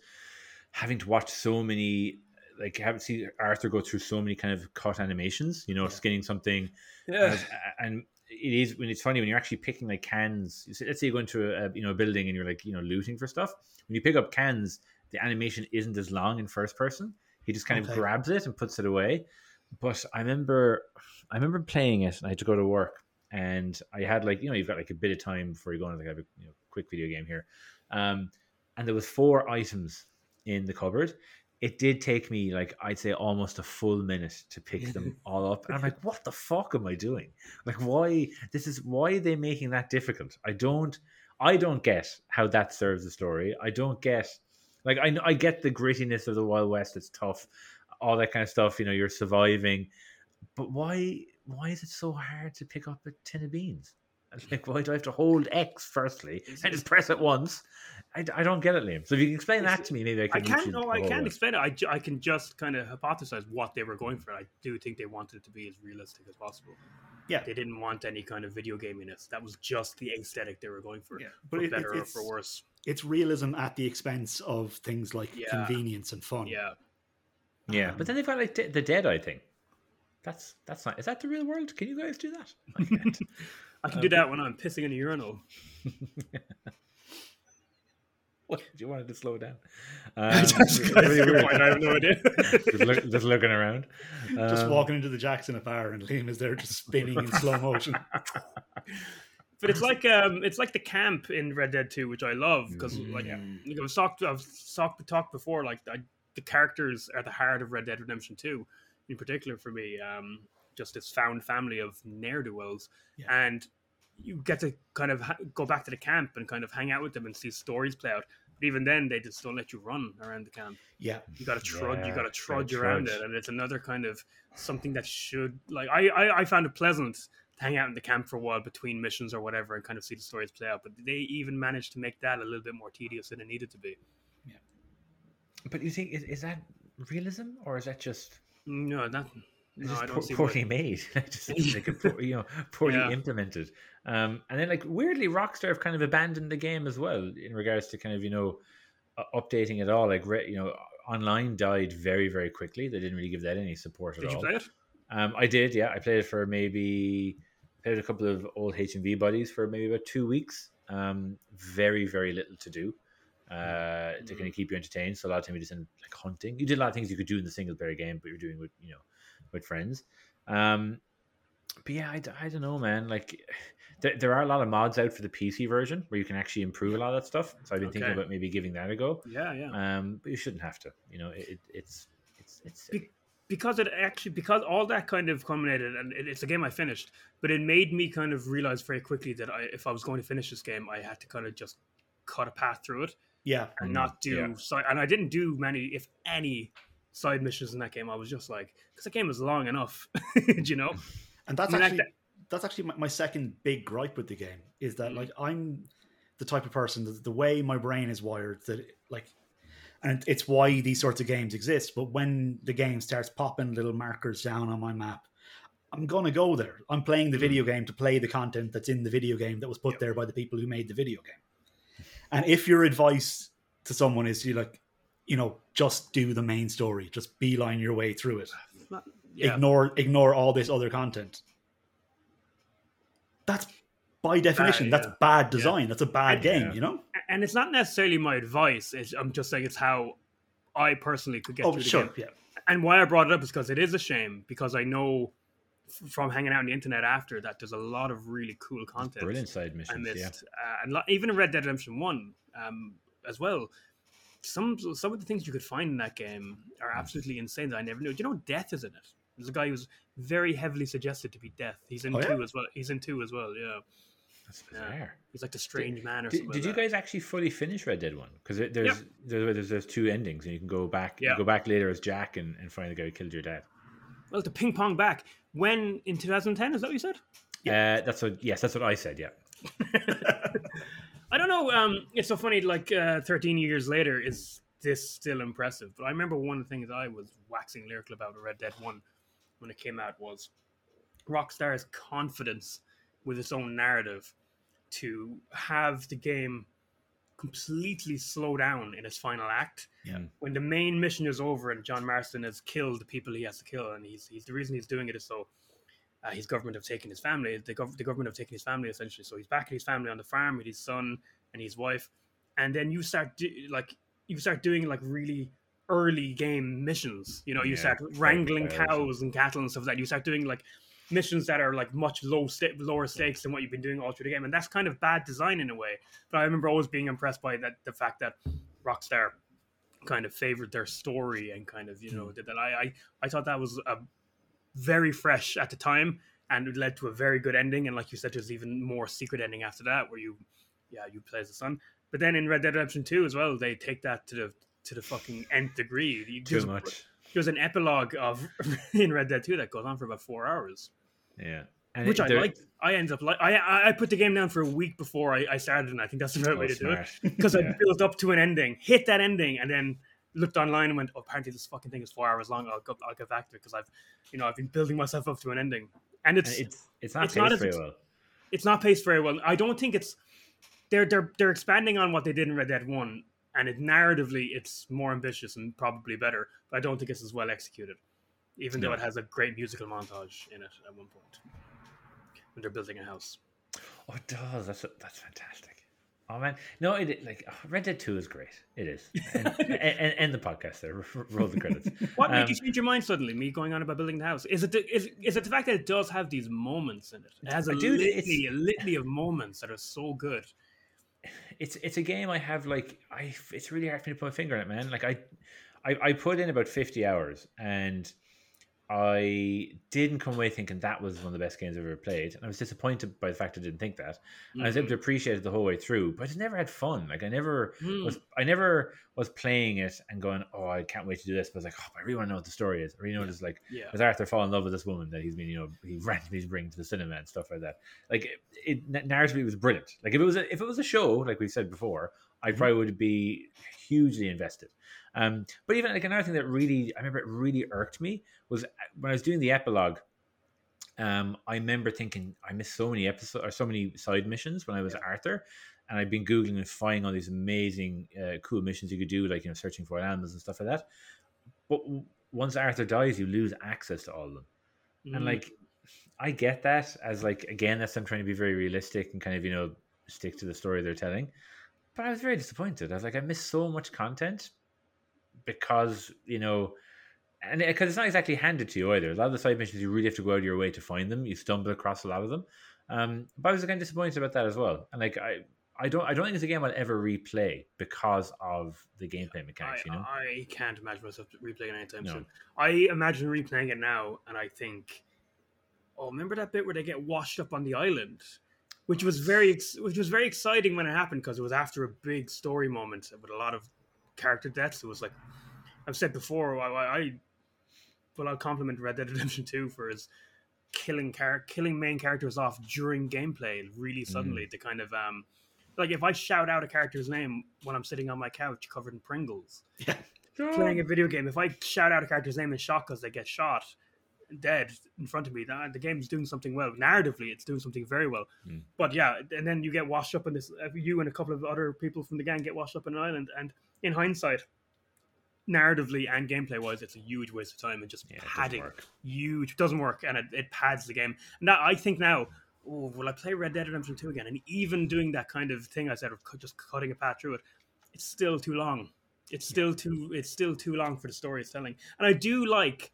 having to watch so many, like, have see Arthur go through so many kind of cut animations. You know,
Yeah.
skinning something,
Yeah.
as- and it is when it's funny when you're actually picking like cans. you say- Let's say you go into a, a you know a building and you're like you know looting for stuff. When you pick up cans, the animation isn't as long in first person. He just kind of grabs it and puts it away. But I remember, I remember playing it, and I had to go to work, and I had like you know you've got like a bit of time before you go on like have a you know, quick video game here, um, and there was four items in the cupboard. It did take me like I'd say almost a full minute to pick them all up, and I'm like, what the fuck am I doing? Like, why this is why are they making that difficult? I don't, I don't get how that serves the story. I don't get like I I get the grittiness of the Wild West. It's tough, all that kind of stuff. You know, you're surviving, but why why is it so hard to pick up a tin of beans? It's Like, why do I have to hold X firstly and just press it once? I, I don't get it, Liam. So if you can explain that to me, maybe I
I
can.
can't. No, I can't explain it. I, ju- I can just kind of hypothesize what they were going for. I do think they wanted it to be as realistic as possible.
Yeah.
They didn't want any kind of video gaminess. That was just the aesthetic they were going for.
Yeah,
For
but it,
better
it,
or
it's,
for worse.
it's realism at the expense of things like
Yeah.
convenience and fun.
Yeah.
Yeah, but then they've got like the, the dead. I think that's that's not. Is that the real world? Can you guys do that? I can't.
I can do that when I'm pissing in a urinal.
what do you want it to slow down?
That's
Um,
that's a
really
good
weird.
I have no idea.
just, look, just looking around.
Just
Um,
walking into the Jackson at bar and Liam is there just spinning in slow motion.
But it's like um, it's like the camp in Red Dead Two, which I love because like
Mm.
you know, I've talked I've talked talked before. Like I, the characters are the heart of Red Dead Redemption Two, in particular for me. Um, just this found family of ne'er do wells,
Yeah.
and you get to kind of ha- go back to the camp and kind of hang out with them and see stories play out. But even then, they just don't let you run around the camp.
Yeah.
You got to trudge. you
Yeah,
got to
gotta
trudge around
trudge.
it, and it's another kind of something that should like. I, I I found it pleasant to hang out in the camp for a while between missions or whatever, and kind of see the stories play out. But they even managed to make that a little bit more tedious than it needed to be.
Yeah, but you think is, is that realism or is that just
No, that.
It's
No,
just
I don't
poor, poorly made? just like a poor, you know poorly
Yeah.
implemented. Um, and then like weirdly, Rockstar have kind of abandoned the game as well in regards to kind of you know uh, updating it all. Like re- you know, online died very very quickly. They didn't really give that any support at
Did you
all.
play it?
Um, I did, yeah. I played it for maybe played a couple of old HMV buddies for maybe about two weeks. Um, very, very little to do uh, to kind of keep you entertained. So a lot of time you just end like hunting. You did a lot of things you could do in the single player game, but you're doing with you know with friends. Um, but yeah, I, I don't know, man. Like there, there are a lot of mods out for the PC version where you can actually improve a lot of that stuff. So I've been thinking about maybe giving that a go.
Yeah, yeah.
Um, but you shouldn't have to. You know, it, it's it's it's
Be- because it actually because all that kind of culminated and it, it's a game I finished, but it made me kind of realize very quickly that I, if I was going to finish this game, I had to kind of just cut a path through it
Yeah,
and
Mm,
not do
yeah.
side. And I didn't do many, if any, side missions in that game. I was just like, because the game was long enough, you know.
and that's
I mean,
actually
that-
that's actually my, my second big gripe with the game is that
Mhm.
like I'm the type of person that the way my brain is wired that like and it's why these sorts of games exist but when the game starts popping little markers down on my map i'm gonna go there i'm playing the
Mhm.
video game to play the content that's in the video game that was put
Yep.
there by the people who made the video game and if your advice to someone is you like you know just do the main story just beeline your way through it
Yeah,
ignore ignore all this other content. That's by definition,
Bad,
that's bad design. That's a bad
And-
game,
Yeah.
you know?
and it's not necessarily my advice. It's, I'm just saying it's how I personally could get
Oh,
through the
sure,
game.
yeah.
And why I brought it up is because it is a shame because I know from hanging out on the internet after that there's a lot of really cool content
brilliant side
I
missions. Yeah.
uh, and lo- even in Red Dead Redemption One um, as well. Some some of the things you could find in that game are
Mm.
absolutely insane that I never knew. Do you know Death is in it? There's a guy who's very heavily suggested to be Death. He's in
Oh, yeah?
two as well. He's in two as well. Yeah,
That's
Yeah.
bizarre.
he's like the strange man or
Did,
something.
did you
like that.
guys actually fully finish Red Dead One? Because there's, there's there's there's two endings, and you can go back. You
Yeah.
go back later as Jack and, and find the guy who killed your dad.
Well, to ping pong back when in 2010 is that what you said?
Uh, that's what. Yes, that's what I said. Yeah.
I don't know. Um, it's so funny. Like uh, 13 years later, is this still impressive? But I remember one of the things I was waxing lyrical about Red Dead One when it came out was Rockstar's confidence with its own narrative to have the game completely slow down in its final act.
Yeah.
When the main mission is over and John Marston has killed the people he has to kill, and he's, he's the reason he's doing it is so uh, his government have taken his family. The, gov- the government have taken his family essentially. So he's back at his family on the farm with his son and his wife, and then you start do, like you start doing like really early game missions. You know, you
Yeah,
start wrangling
cows.
cows and cattle and stuff like that. You start doing like missions that are like much low sta- lower stakes than what you've been doing all through the game, and that's kind of bad design in a way. But I remember always being impressed by that the fact that Rockstar kind of favored their story and kind of you know did that. I I, I thought that was a very fresh at the time, and it led to a very good ending. And like you said, there's even more secret ending after that, where you, yeah, you play as the son. But then in Red Dead Redemption 2 as well, they take that to the to the fucking nth degree. You-
Too
there's-
much.
There's an epilogue of in Red Dead 2 that goes on for about four hours,
Yeah. And
which
it-
I like. I ended up like I I put the game down for a week before I, I started, and I think that's the right
Oh,
way to do it
smart.
because I built up to an ending, hit that ending, and then looked online and went, "Oh, apparently this fucking thing is four hours long. I'll go, I'll get back to it because I've, you know, I've been building myself up to an ending, and it's
it's it's not
it's not
paced
as
very well.
it's not paced very well. I don't think it's they're they're they're expanding on what they did in Red Dead One, and it narratively it's more ambitious and probably better. But I don't think it's as well executed, even though it has a great musical montage in it at one point when they're building a house.
Oh, it does. That's that's fantastic. Oh man, no, it like oh, Red Dead Two is great. It is. And, and, and, and the podcast there. Roll the credits.
What made
Um,
you change your mind suddenly? Me going on about building the house? Is it the, is, is it the fact that it does have these moments in it? It has a
Dude, it's-
litany, a litany of moments that are so good.
it's it's a game I have like I it's really hard for me to put my finger on it, man. Like I I, I put in about fifty hours and I didn't come away thinking that was one of the best games I've ever played. And I was disappointed by the fact I didn't think that. And I was able to appreciate it the whole way through, but I just never had fun. Like I never
Mm.
was I never was playing it and going, Oh, I can't wait to do this. But I was like, Oh, I really want to know what the story is. Or you know
Yeah.
this like
yeah,
does Arthur fall in love with this woman that he's been, you know, he randomly bringing to the cinema and stuff like that. Like it, it narratively was brilliant. Like if it was a, if it was a show, like we said before, I
Mm-hmm.
probably would be hugely invested. Um, but even like another thing that really, I remember it really irked me was uh, when I was doing the epilogue. Um, I remember thinking I missed so many episodes or so many side missions when I was Arthur, and I'd been googling and finding all these amazing, uh, cool missions you could do, like you know, searching for animals and stuff like that. But w- once Arthur dies, you lose access to all of them. and
Mm.
like I get that as like again that's I'm trying to be very realistic and kind of you know stick to the story they're telling. But I was very disappointed. I was like, I missed so much content because you know, and because it's not exactly handed to you either. A lot of the side missions you really have to go out of your way to find them. You stumble across a lot of them. Um, but I was again disappointed about that as well. And like I, I don't, I don't think it's a game I'll ever replay because of the gameplay
I,
mechanics. you know,
I can't imagine myself replaying it anytime
No.
soon. I imagine replaying it now, and I think, oh, remember that bit where they get washed up on the island, which was very, which was very exciting when it happened because it was after a big story moment with a lot of character deaths. It was like I've said before, I, I, I well, I'll compliment Red Dead Redemption Two for his killing char- killing main characters off during gameplay really suddenly to kind of um like if I shout out a character's name when I'm sitting on my couch covered in Pringles
Yeah.
playing a video game, if I shout out a character's name in shot because they get shot dead in front of me, that the game's doing something well. Narratively, it's doing something very well.
Mm.
But yeah, and then you get washed up in this. uh, You and a couple of other people from the gang get washed up in an island, and in hindsight, narratively and gameplay wise, it's a huge waste of time and just
yeah, it doesn't
padding. huge doesn't work and it, it pads the game. And that, i think now oh, will i play red dead redemption 2 again? And even doing that kind of thing i said of just cutting a path through it it's still too long. It's still too it's still too long for the story it's telling. And i do like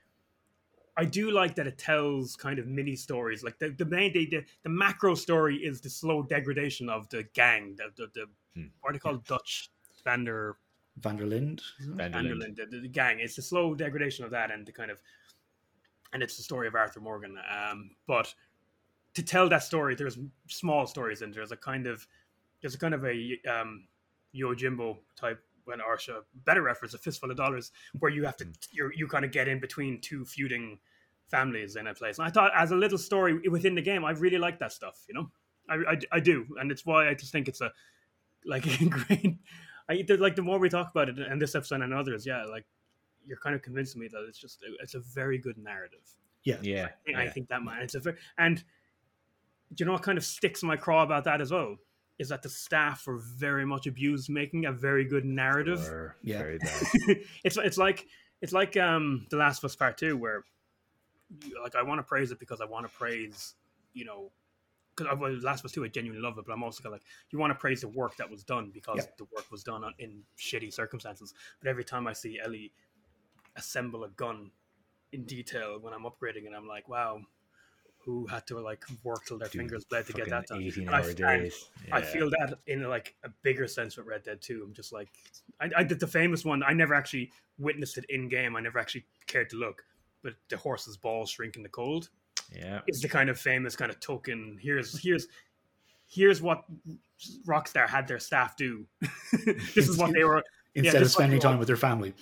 i do like that it tells kind of mini stories. Like the, the main the, the, the macro story is the slow degradation of the gang the, the, the
Hmm.
what are they called dutch vander
Van der Linde.
Vanderland.
Vanderland, the, the, the gang. It's the slow degradation of that, and the kind of, and it's the story of Arthur Morgan. Um, but to tell that story, there's small stories in there. There's a kind of, there's a kind of a um, Yojimbo type when Arsha better reference a fistful of dollars, where you have to you you kind of get in between two feuding families in a place. And I thought as a little story within the game, I really like that stuff. You know, I, I, I do, and it's why I just think it's a like a great. I the- like the more we talk about it and this episode and others, yeah, like you're kind of convincing me that it's just it's a very good narrative.
Yeah,
I, think- I think that might. it's a very and do you know what kind of sticks in my craw about that as well is that the staff were very much abused making a very good narrative.
Or
Yeah.
it's it's like it's like um the Last of Us Part Two, where like I want to praise it because I want to praise you know because Last of Us Two I genuinely love it, but I'm also like you want to praise the work that was done because
Yeah.
the work was done on, in shitty circumstances. But every time I see Ellie assemble a gun in detail when I'm upgrading it, I'm like, wow. Who had to like work till their
Dude,
fingers bled to get that done? And I- and
days.
I feel that in like a bigger sense with Red Dead 2. I'm just like, I, I did the famous one. I never actually witnessed it in game. I never actually cared to look. But the horse's balls shrink in the cold
Yeah.
is the kind of famous kind of token. Here's here's here's what Rockstar had their staff do. this is what they were.
Instead
this
of spending time with their family.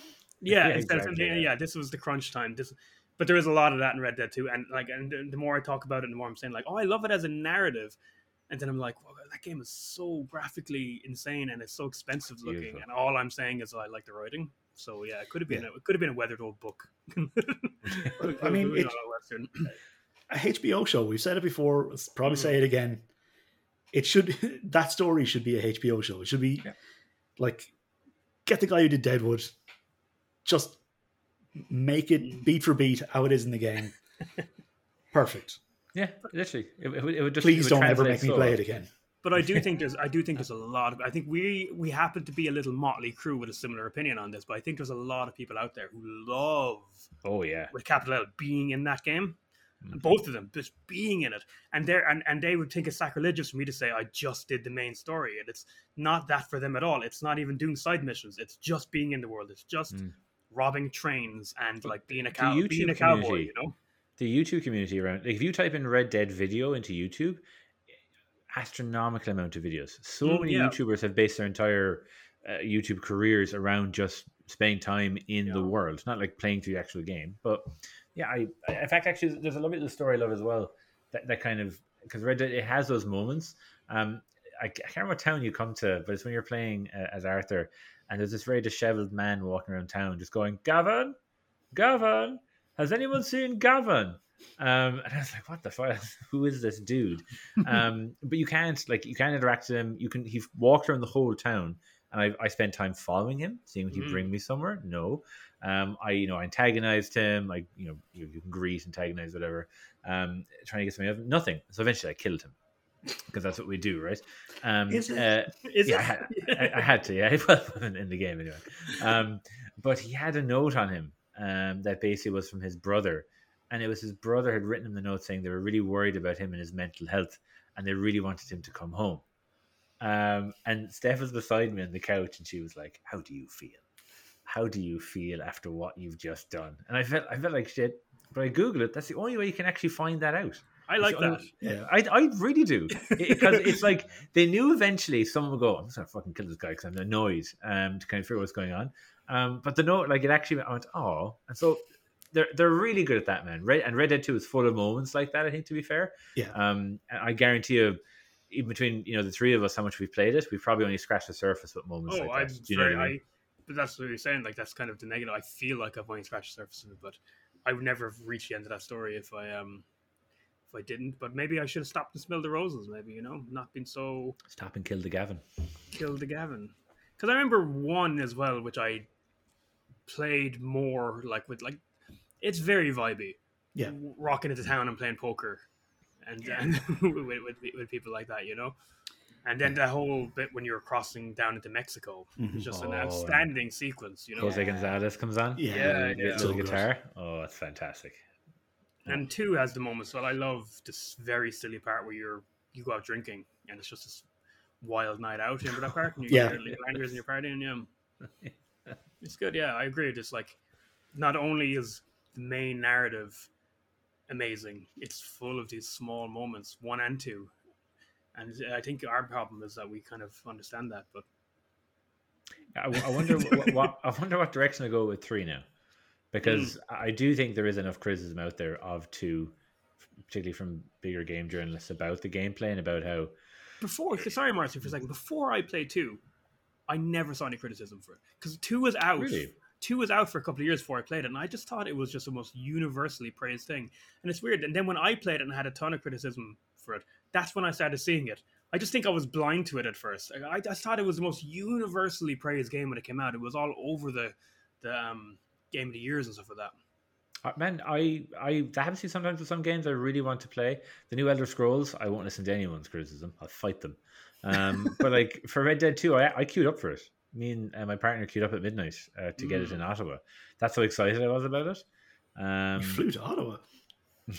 Yeah,
Yeah,
instead
exactly,
of,
yeah.
yeah. this was the crunch time. This, but there is a lot of that in Red Dead 2. And like, and the- the more I talk about it, the more I'm saying like, oh, I love it as a narrative. And then I'm like, well, that game is so graphically insane and it's so expensive looking.
Beautiful.
And all I'm saying is I like the writing. So yeah, it could have been
Yeah.
a, it could have been a weathered old book.
I mean,
Not
it-
a
HBO show. We've said it before. let's Probably
Mm.
say it again. It should that story should be a HBO show. It should be
Yeah.
like get the guy who did Deadwood, just make it beat for beat how it is in the game. Perfect.
Yeah, literally. It, it would- it would just.
Please
it would
don't ever make me
so
play it again.
But I do think there's I do think there's a lot of I think we we happen to be a little motley crew with a similar opinion on this, but I think there's a lot of people out there who love
Oh yeah.
with capital L being in that game.
Mhm.
Both of them just being in it. And they and, and they would think it's sacrilegious for me to say I just did the main story. And it's not that for them at all. It's not even doing side missions. It's just being in the world. It's just
Mm.
robbing trains and
But
like being a cow being a cowboy, you know?
The YouTube community around. Like if you type in Red Dead video into YouTube, astronomical amount of videos. So
Mm,
many
yeah.
YouTubers have based their entire uh, YouTube careers around just spending time in the world, not like playing through the actual game. But yeah, I, I in fact actually there's a lovely little story I love as well. That that kind of because Red Dead it has those moments. Um, I, I can't remember what town you come to, but it's when you're playing uh, as Arthur, and there's this very dishevelled man walking around town, just going, "Gavin, Gavin, has anyone seen Gavin?" Um, and I was like, "What the fuck? Who is this dude?" um, but you can't like you can't interact with him. You can he walked around the whole town, and I, I spent time following him, seeing if he'd
Mm.
bring me somewhere. No, um, I you know antagonized him. Like you know you, you can greet, antagonize, whatever. Um, trying to get something out of him. Nothing. So eventually I killed him because that's what we do, right? Um,
Is it?
Uh,
Is
yeah, I had, I, I had to. Yeah, well, in, in the game anyway. Um, but he had a note on him um, that basically was from his brother, and it was his brother had written him the note saying they were really worried about him and his mental health, and they really wanted him to come home. Um, and Steph was beside me on the couch, and she was like, "How do you feel? How do you feel after what you've just done?" And I felt, I felt like shit. But I googled it. That's the only way you can actually find that out.
I like that.
only-
Yeah.
I, I really do because it's like they knew eventually someone would go, I'm just gonna fucking kill this guy because I'm annoyed um, to kind of figure out what's going on. Um, but the note, like it actually, I went, oh, and so they're they're really good at that, man. Red and Red Dead Two is full of moments like that. I think to be fair,
Yeah.
Um, I guarantee you, even between you know the three of us, how much we've played it, we've probably only scratched the surface with moments
Oh,
like
I'm
that. Do you know
very.
what I mean?
I, but that's what you're saying. Like that's kind of the negative. I feel like I've only scratched the surface of it, but I would never have reached the end of that story if I um if I didn't. But maybe I should have stopped and smelled the roses. Maybe you know, not been so
Stop and kill the Gavin.
killed the Gavin. Because I remember one as well, which I played more like with like it's very vibey.
Yeah.
rocking into town and playing poker, and, and with, with with people like that, you know. And then the whole bit when you're crossing down into Mexico
Mhm.
was just an
Oh,
outstanding sequence, you know.
Jose Gonzalez comes on.
Yeah,
Yeah,
With
yeah.
the
So
little
good.
guitar. Oh, that's fantastic.
And two has the moments. Well, I love this very silly part where you're you go out drinking and it's just this wild night out. Remember that part? And you
Yeah.
got your langers and you're partying. Yeah, it's good. Yeah, I agree. It's like not only is the main narrative amazing, it's full of these small moments, one and two. And I think our problem is that we kind of understand that, but
I, I wonder what, what I wonder what direction to go with three now, because hmm. I do think there is enough criticism out there of two, particularly from bigger game journalists about the gameplay and about how
before sorry marcy for a second. Before i played two i never saw any criticism for it. Because two was out
Really?
Two was out for a couple of years before i played it and i just thought it was just the most universally praised thing and it's weird and then when i played it and had a ton of criticism for it that's when i started seeing it i just think i was blind to it at first i, I just thought it was the most universally praised game when it came out it was all over the the um, game of the years and stuff like that
Uh, man, I I that happens to sometimes with some games I really want to play. The new Elder Scrolls, I won't listen to anyone's criticism. I'll fight them. Um, but like for Red Dead Two, I, I queued up for it. Me and uh, my partner queued up at midnight uh, to get it in Ottawa. That's how excited I was about it. Um,
You flew to Ottawa.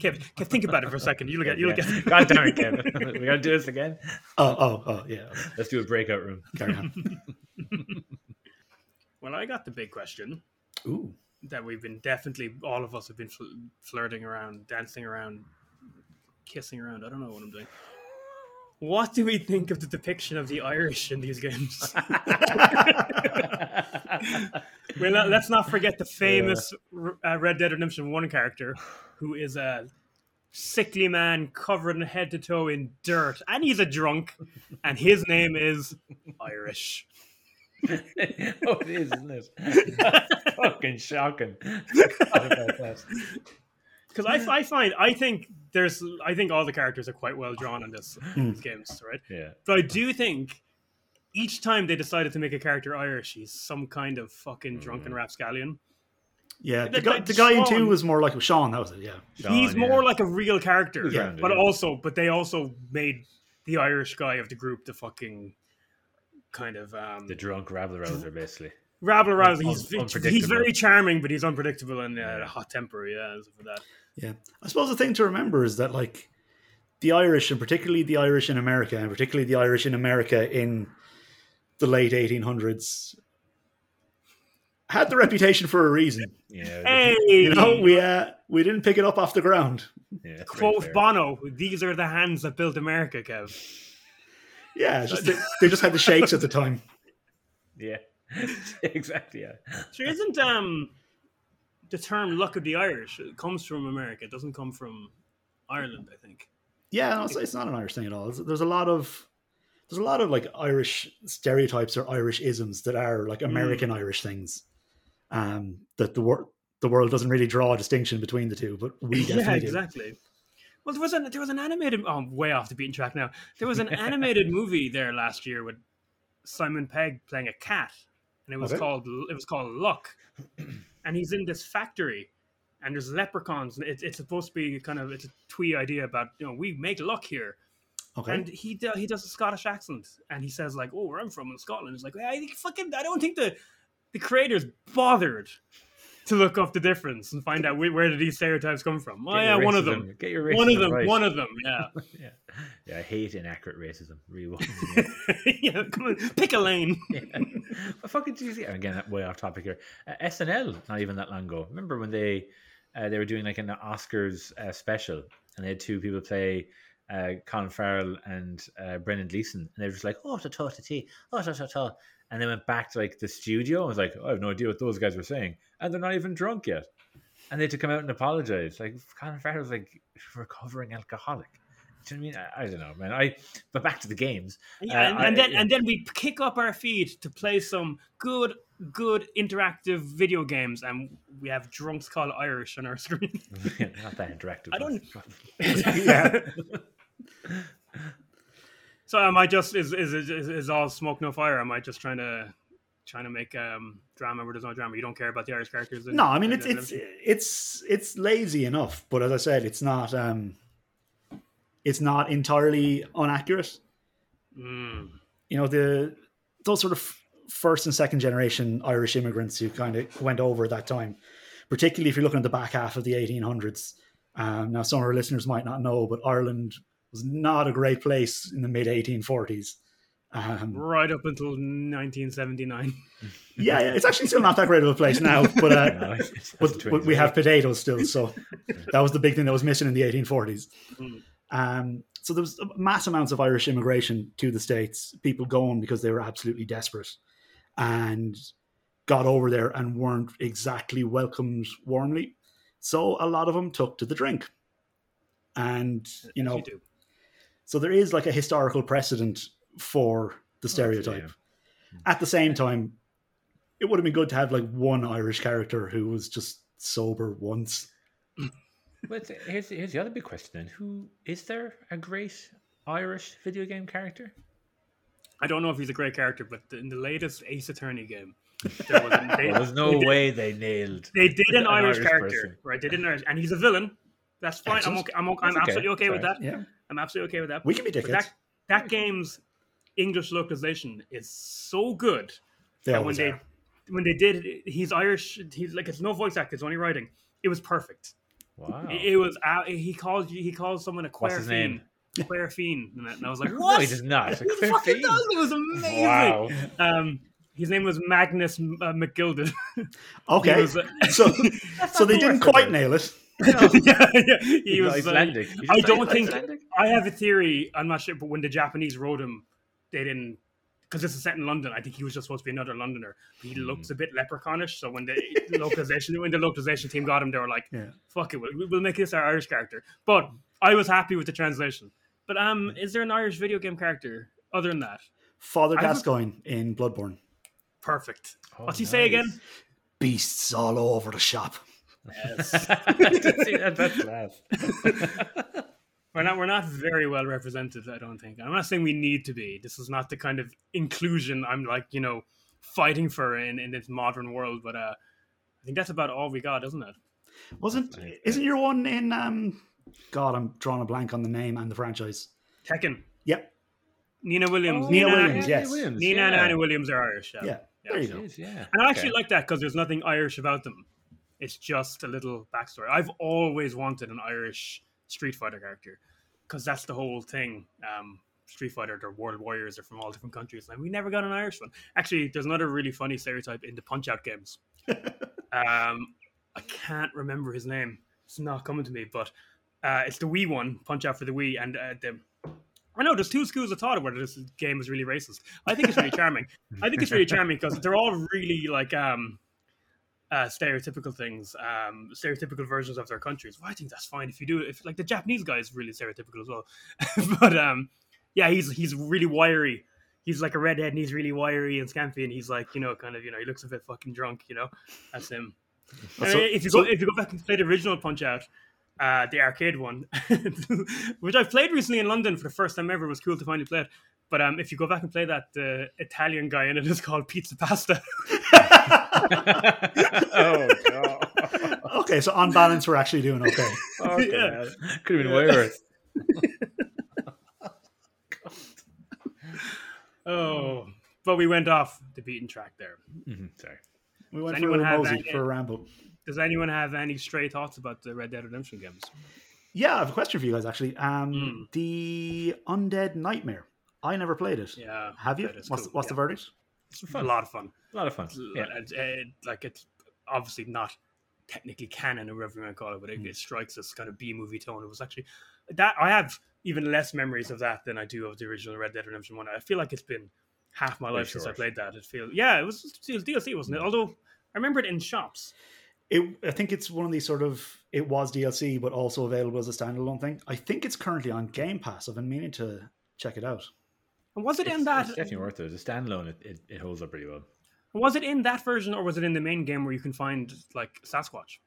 Kev, Kev, think about it for a second you'll get you'll
Yeah.
get
God damn it, Kevin. we gotta do this again.
Oh, oh, oh, yeah.
Let's do a breakout room.
Carry on.
well i got the big question
Ooh.
that we've been definitely all of us have been fl- flirting around, dancing around, kissing around. I don't know what I'm doing. What do we think of the depiction of the Irish in these games? well, let- let's not forget the famous uh, Red Dead Redemption One character, who is a sickly man covered in head to toe in dirt, and he's a drunk, and his name is Irish.
oh, it is, isn't it? Fucking shocking. Forgot about that.
because I, I find I think there's I think all the characters are quite well drawn in this
Hmm.
these games, right?
Yeah.
But I do think each time they decided to make a character Irish, he's some kind of fucking drunken
Mm.
rapscallion.
Yeah, the
Like
guy, the guy in two was more like Sean. That was it. Yeah,
he's
Sean,
more
yeah.
like a real character,
He was
but
yeah.
also but they also made the Irish guy of the group the fucking kind of um
the drunk rabble rouser, basically.
rabble rouser.
Un-
He's he's very charming, but he's unpredictable and uh,
Yeah.
hot temper. Yeah, and stuff like that.
Yeah. I suppose the thing to remember is that like the Irish, and particularly the Irish in America, and particularly the Irish in America in the late 1800s, had the reputation for a reason.
Yeah.
Hey,
You know, we uh, we didn't pick it up off the ground.
yeah, that's
quote. Bono: "These are the hands that built America." Kev.
Yeah, just they, they just had the shakes at the time.
Yeah. exactly. Yeah.
Sure, isn't um the term "luck of the Irish" comes from America? It doesn't come from Ireland, I think.
Yeah, no, it's, it's not an Irish thing at all. There's, a lot of there's a lot of like Irish stereotypes or Irish isms that are like American Irish things. Um, that the world the world doesn't really draw a distinction between the two, but we definitely
yeah,
do.
exactly. Well, there was an there was an animated. Oh, I'm way off the beaten track now. There was an animated movie there last year with Simon Pegg playing a cat, and it was
Okay.
called it was called Luck, and he's in this factory, and there's leprechauns. and It's it's supposed to be a kind of it's a twee idea about you know we make luck here,
Okay.
and he do, he does a Scottish accent, and he says like, "Oh, where I'm from in Scotland." It's like I fucking I don't think the the creators bothered to look up the difference and find out where, did these stereotypes come from. Oh yeah, one of them.
Get your racism
One of them.
right.
One of them. Yeah.
yeah. yeah, I hate inaccurate racism. Real.
yeah. Come on, pick a lane.
yeah. But fucking geez, again, way off topic here. Uh, SNL, not even that long ago. Remember when they uh, they were doing like an Oscars uh, special, and they had two people play uh, Colin Farrell and uh, Brendan Gleeson, and they were just like, "Oh, ta ta ta tea, oh ta ta ta," and they went back to like the studio and was like, "I have no idea what those guys were saying," and they're not even drunk yet, and they had to come out and apologize. Like Colin Farrell was like recovering alcoholic. Do you know what I mean? I, I don't know, man. I but back to the games.
Yeah,
Uh,
and,
I-
then
yeah.
and then we kick up our feet to play some good good interactive video games, and we have drunks called Irish on our screen.
not that interactive.
I don't-
Yeah.
So am I just is is, is is all smoke no fire? Am I just trying to trying to make um drama where there's no drama? You don't care about the Irish characters?
No, I mean it's it's it's it's lazy enough, but as I said, it's not um it's not entirely inaccurate.
Mm.
You know, the those sort of first and second generation Irish immigrants who kind of went over at that time, particularly if you're looking at the back half of the 1800s. Um, now, some of our listeners might not know, but Ireland was not a great place in the mid 1840s. Um,
right up until 1979.
yeah, yeah, it's actually still not that great of a place now, but uh,
No, it's- it's
but,
the
but we have potatoes still, so that was the big thing that was missing in the 1840s.
Mm.
Um, so there was mass amounts of Irish immigration to the states, people going because they were absolutely desperate, and got over there and weren't exactly welcomed warmly. So a lot of them took to the drink, and you know,
You do.
So there is like a historical precedent for the oh, stereotype. Hmm. At the same time, it would have been good to have like one Irish character who was just sober once.
But here's, here's the other big question then. Who is there a great Irish video game character?
I don't know if he's a great character, but in the latest Ace Attorney game, there was a, they,
Well, there's no
they did-
way they nailed.
They did an,
An
Irish,
Irish
character,
person.
right? They did an Irish, and he's a villain. That's fine. I'm okay. I'm, okay. I'm
okay.
absolutely okay with that.
Yeah,
I'm absolutely okay with that.
we can be
But
dickheads.
that that game's English localization is so good
they
that when
always
they
are.
when they did he's Irish. He's like it's no voice actor. It's only writing. It was perfect.
Wow.
It, it was. Uh, he calls you. He calls someone a
What's
queer
his name?
fiend. Queer fiend, and I- was like,
No,
"What?
he does not. A
He
queer
fucking
fiend?
does. It was amazing.
Wow.
Um, his name was Magnus uh, McGilded.
Okay,
was, uh,
so so they didn't
worst
quite
of it.
Nail
yeah, yeah. He
He's
was. uh,
Icelandic. He's
I don't think-
Icelandic?
I have a theory. I'm not sure, but when the Japanese wrote him, they didn't because this is set in London. I think he was just supposed to be another Londoner. He
Hmm.
looks a bit leprechaunish. So when the localization when the localization team got him, they were like,
Yeah.
"Fuck it, we'll, we'll make this our Irish character." But I was happy with the translation. But um, is there an Irish video game character other than that?
Father
I would-
Gascoigne in Bloodborne.
Perfect.
Oh,
What's he say again?
Beasts all over the shop.
Yes.
That- that's class.
We're not we're not very well represented, I don't think. I'm not saying we need to be. This is not the kind of inclusion I'm like, you know, fighting for in, in this modern world, but uh I think that's about all we got, isn't it?
Wasn't
I-
isn't your one in um God, I'm drawing a blank on the name and the franchise.
Tekken.
Yep.
Nina Williams.
Oh,
Nina
Nina,
Williams, yes.
Nina and Anna Williams are Irish. Yeah.
Yeah. There you go.
Jeez, yeah.
And I actually
Okay.
like that because there's nothing Irish about them. It's just a little backstory. I've always wanted an Irish Street Fighter character because that's the whole thing. Um, Street Fighter, they're world warriors, they're from all different countries. And we never got an Irish one. Actually, there's another really funny stereotype in the Punch Out games. um, I can't remember his name. It's not coming to me, but uh, it's the Wii one, Punch Out for the Wii, and uh, the. I know there's two schools of thought of whether this game is really racist. I think it's really charming. I think it's really charming because they're all really like um, uh, stereotypical things, um, stereotypical versions of their countries. Well, I think that's fine if you do it. If like the Japanese guy is really stereotypical as well, but um, yeah, he's he's really wiry. He's like a redhead and he's really wiry and scampy and he's like you know kind of you know he looks a bit fucking drunk. You know, that's him.
So-
if you
so-
go if you go back and play the original Punch Out, uh, the arcade one, which I've played recently in London for the first time ever, it was cool to finally play it. But um, if you go back and play that, the Italian guy in it is called Pizza Pasta.
oh god.
okay, so on balance, we're actually doing okay.
Okay,
Yeah.
man. Could have been way worse.
oh, but we went off the beaten track there.
Mhm, Sorry.
We went
Does
for a
anyone have any-
for a ramble.
Does anyone have any stray thoughts about the Red Dead Redemption games?
Yeah, I have a question for you guys. Actually, um,
Mm.
the Undead Nightmare. I never played it.
Yeah,
Have you? What's,
cool,
what's
yeah.
the verdict?
It's
A lot of fun.
A lot of fun. Yeah.
It- it- like it's obviously not technically canon or whatever you want to call it, but it,
Mm.
it strikes this kind of B movie tone. It was actually that I have even less memories of that than I do of the original Red Dead Redemption one. I feel like it's been half my
Very
life since I played that. It feel yeah, it was still DLC, wasn't it? Although I remember it in shops.
It, I think it's one of these sort of it was DLC, but also available as a standalone thing. I think it's currently on Game Pass. I've been meaning to check it out.
And was it
It's,
in that?
it's definitely worth it. As a standalone, it, it, it holds up pretty well.
Was it in that version, or was it in the main game where you can find like Sasquatch?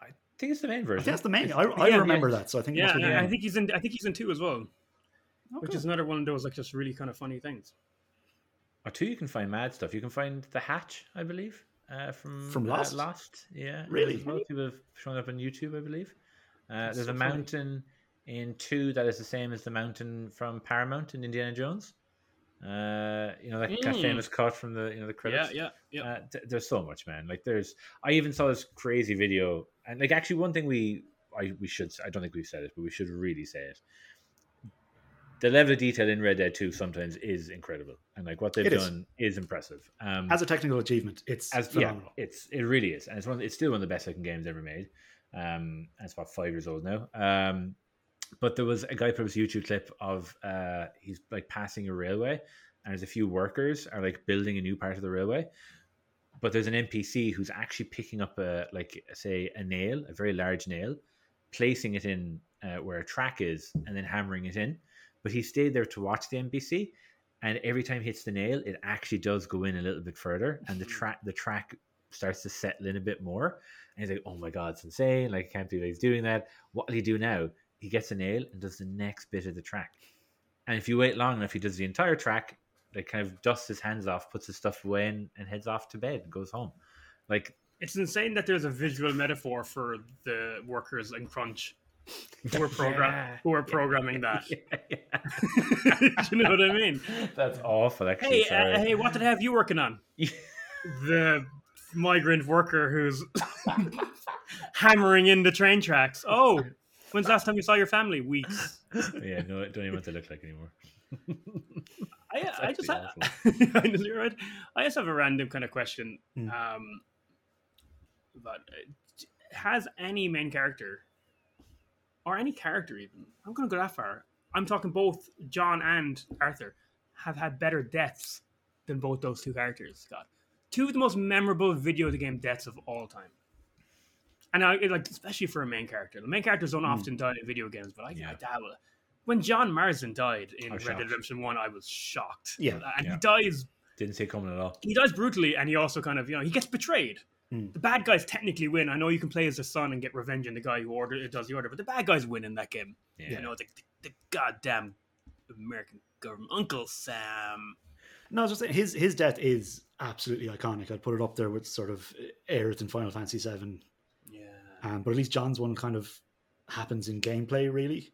I think it's the main
I
version.
think that's the main. I, I
yeah,
remember
yeah.
that, so I think
Yeah,
that's what
I, I think he's in. I think he's in two as well,
Oh,
which is another one of those like just really kind of funny things.
Or two, you can find mad stuff. You can find the hatch, I believe, uh, from
From
uh,
Lost?
Lost, yeah.
Really?
As well. People have shown up on YouTube, I believe. Uh, there's
so
a
funny.
mountain in two that is the same as the mountain from Paramount in Indiana Jones. Uh, you know that kind of
Mm.
famous cut from the you know the credits.
Yeah, yeah, yeah.
Uh, th- there's so much, man. Like there's, I even saw this crazy video, and like actually one thing we, I we should, I don't think we've said it, but we should really say it. The level of detail in Red Dead 2 sometimes is incredible, and like what they've
It is.
done is impressive. Um,
As a technical achievement, it's
as
phenomenal.
yeah, it's it really is, and it's one. It's still one of the best looking games ever made. Um, and it's about five years old now. Um, but there was a guy put up this YouTube clip of uh, he's like passing a railway, and there's a few workers are like building a new part of the railway. But there's an NPC who's actually picking up a like say a nail, a very large nail, placing it in uh, where a track is, and then hammering it in. But he stayed there to watch the NPC, and every time he hits the nail, it actually does go in a little bit further, and the track the track starts to settle in a bit more. And he's like, "Oh my god, it's insane! Like, I can't believe he's doing that. What will he do now?" He gets a nail and does the next bit of the track. And if you wait long enough, he does the entire track. Like, kind of dusts his hands off, puts his stuff away, and, and heads off to bed and goes home. Like,
It's insane that there's a visual metaphor for the workers in Crunch who are program
Yeah.
who are programming that.
yeah, yeah.
Do you know what I mean?
That's awful. Actually,
Hey, uh, hey, what did I have you working on? the migrant worker who's hammering in the train tracks. Oh, when's the last time you saw your family? Weeks.
yeah, no, I don't even know what they look like anymore.
I, I just have, I know, you're right. I just have a random kind of question.
Hmm.
Um, but uh, has any main character or any character even? I'm going to go that far. I'm talking both John and Arthur have had better deaths than both those two characters. Scott, two of the most memorable video game deaths of all time. And I like, especially for a main character. The main characters don't
Hmm.
often die in video games, but I,
Yeah.
I dabble. When John Marston died in Red Dead. Redemption One, I was shocked.
Yeah,
and
yeah.
he dies.
Didn't see it coming at all.
He dies brutally, and he also kind of, you know, he gets betrayed.
Hmm.
The bad guys technically win. I know you can play as the son and get revenge on the guy who ordered does the order, but the bad guys win in that game.
Yeah.
You know, the, the, the goddamn American government, Uncle Sam.
No, I was just saying, his his death is absolutely iconic. I'd put it up there with sort of Aerith in Final Fantasy VII.
Yeah.
Um, but at least John's one kind of happens in gameplay, really.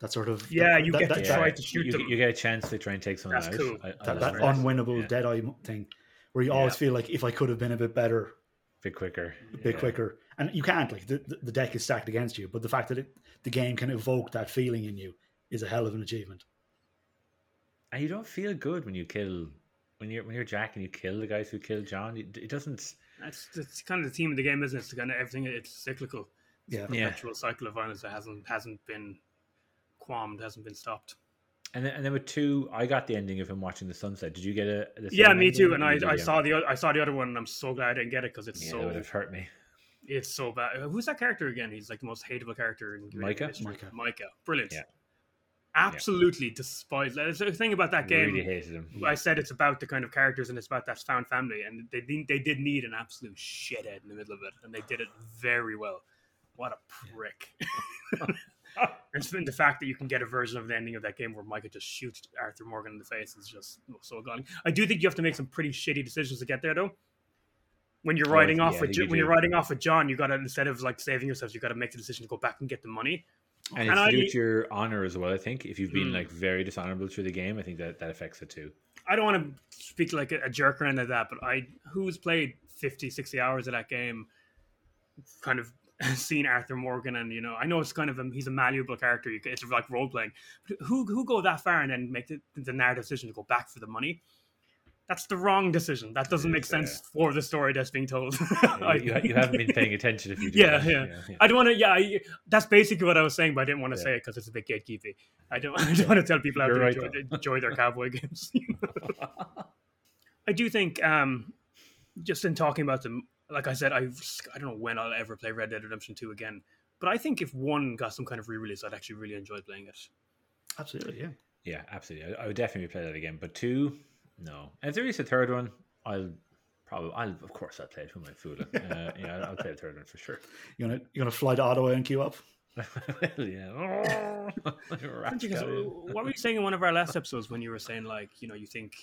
That sort of
Yeah,
that,
you
that,
get
that,
to
that,
try to shoot
you,
them.
You get a chance to try and take someone
That's
out.
cool.
I, I
that, that unwinnable
Yeah.
dead eye thing, where you always feel like if I could have been a bit better, a
bit quicker.
a bit
Yeah.
quicker, and you can't. Like the, the- the deck is stacked against you, but the fact that it, the game can evoke that feeling in you is a hell of an achievement.
And you don't feel good when you kill when you're when you're Jack and you kill the guys who killed John. It, it doesn't.
That's, that's kind of the theme of the game, isn't it? It's kind of everything. It's cyclical. It's
Yeah.
a
Yeah.
cycle of violence that hasn't hasn't been qualmed, hasn't been stopped.
And then, and then with two, I got the ending of him watching the sunset. Did you get a? the
Yeah, me too. And I, I saw the I saw the other one, and I'm so glad I didn't get it because it's
Yeah, that
so
would have hurt me.
it's so bad. Who's that character again? He's like the most hateable character in
Micah?
history.
Micah.
Micah, brilliant.
Yeah.
Absolutely despise. That's the thing about that game.
Really hated him.
I said it's about the kind of characters and it's about that found family, and they did, they did need an absolute shithead in the middle of it, and they did it very well. What a prick! and it's been the fact that you can get a version of the ending of that game where Micah just shoots Arthur Morgan in the face is just oh, so gone. I do think you have to make some pretty shitty decisions to get there, though. When you're
Oh,
riding
yeah,
off
I
with
you
when you're riding off with John, you gotta instead of like saving yourself, you gotta make the decision to go back and get the money.
And
And
it's to do
I-
with your honor as well. I think if you've been
Hmm.
like very dishonorable through the game, I think that that affects it too.
I don't want to speak like a, a jerk or anything like that, but I who's played 50, 60 hours of that game, kind of seen Arthur Morgan, and you know, I know it's kind of a, he's a malleable character. It's like role playing. But who who go that far and then make the, the narrative decision to go back for the money? That's the wrong decision. That doesn't make
is,
sense for the story that's being told.
Yeah, you, you, you haven't been paying attention if you do
Yeah,
that.
yeah. I don't want to. Yeah, I, that's basically what I was saying, but I didn't want to
Yeah.
say it because it's a bit gatekeepy. I don't. I don't want to tell people how to
right,
enjoy, enjoy their cowboy games. I do think, um, just in talking about them, like I said, I've I don't know when I'll ever play Red Dead Redemption Two again. But I think if one got some kind of re-release, I'd actually really enjoy playing it.
Absolutely, yeah.
Yeah, absolutely. I, I would definitely play that again. But two, no. And if there is a third one, I'll probably, I'll of course I'll play it. Who am I fooling? Uh, yeah, I'll, I'll play the third one for sure.
You gonna you gonna fly to Ottawa and queue up?
well, yeah.
Aren't you guys- what were you saying in one of our last episodes when you were saying like you know you think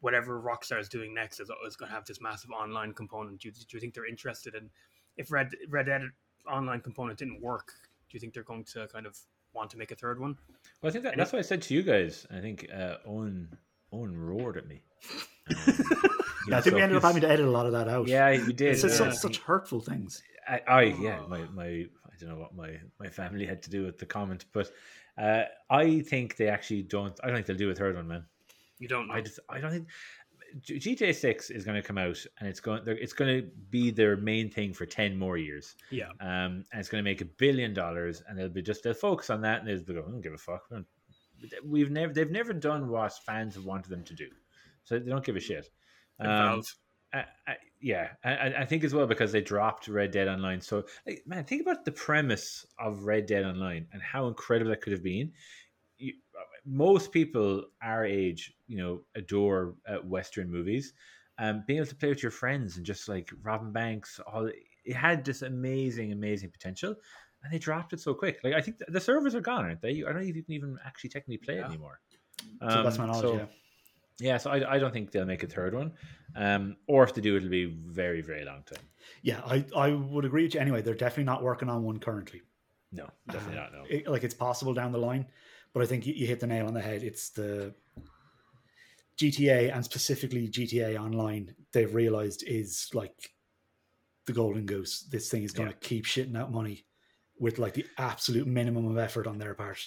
whatever Rockstar is doing next is, is going to have this massive online component? Do you, do you think they're interested in if Red Red Dead online component didn't work? Do you think they're going to kind of want to make a third one?
Well, I think that,
And
that's what I said to you guys. I think uh, Owen Owen roared at me. Um,
Yeah, I
know,
think we ended up having to edit a lot of that out.
Yeah, we did.
It says
Yeah.
such, such hurtful things.
I, I yeah, my my I don't know what my my family had to do with the comment, but uh, I think they actually don't. I don't think they'll do a third one, man.
You don't know.
I just I don't think GTA Six is going to come out, and it's going it's going to be their main thing for ten more years.
yeah,
Um, and it's going to make a billion dollars, and they'll be just they'll focus on that, and they'll be going, I don't give a fuck. We don't- We've never they've never done what fans have wanted them to do, so they don't give a shit. Um, I, I, yeah, I, I- think as well because they dropped Red Dead Online. So, like, man, think about the premise of Red Dead Online and how incredible that could have been. You, most people our age, you know, adore uh, Western movies. Um, being able to play with your friends and just like Robin banks, all it had this amazing, amazing potential, and they dropped it so quick. Like I think the, servers are gone, aren't they? I don't know if you can even actually technically play it
Yeah.
anymore.
So that's my
Um,
knowledge.
so-
yeah.
yeah, so I, I don't think they'll make a third one. Um, or if they do, it'll be very, very long time.
Yeah, I, I would agree with you. Anyway, they're definitely not working on one currently.
No, definitely not. No.
It- like it's possible down the line, but I think you, you hit the nail on the head. It's the GTA and specifically GTA Online. They've realized is like the golden goose. This thing is going to
Yeah.
keep shitting out money with like the absolute minimum of effort on their part.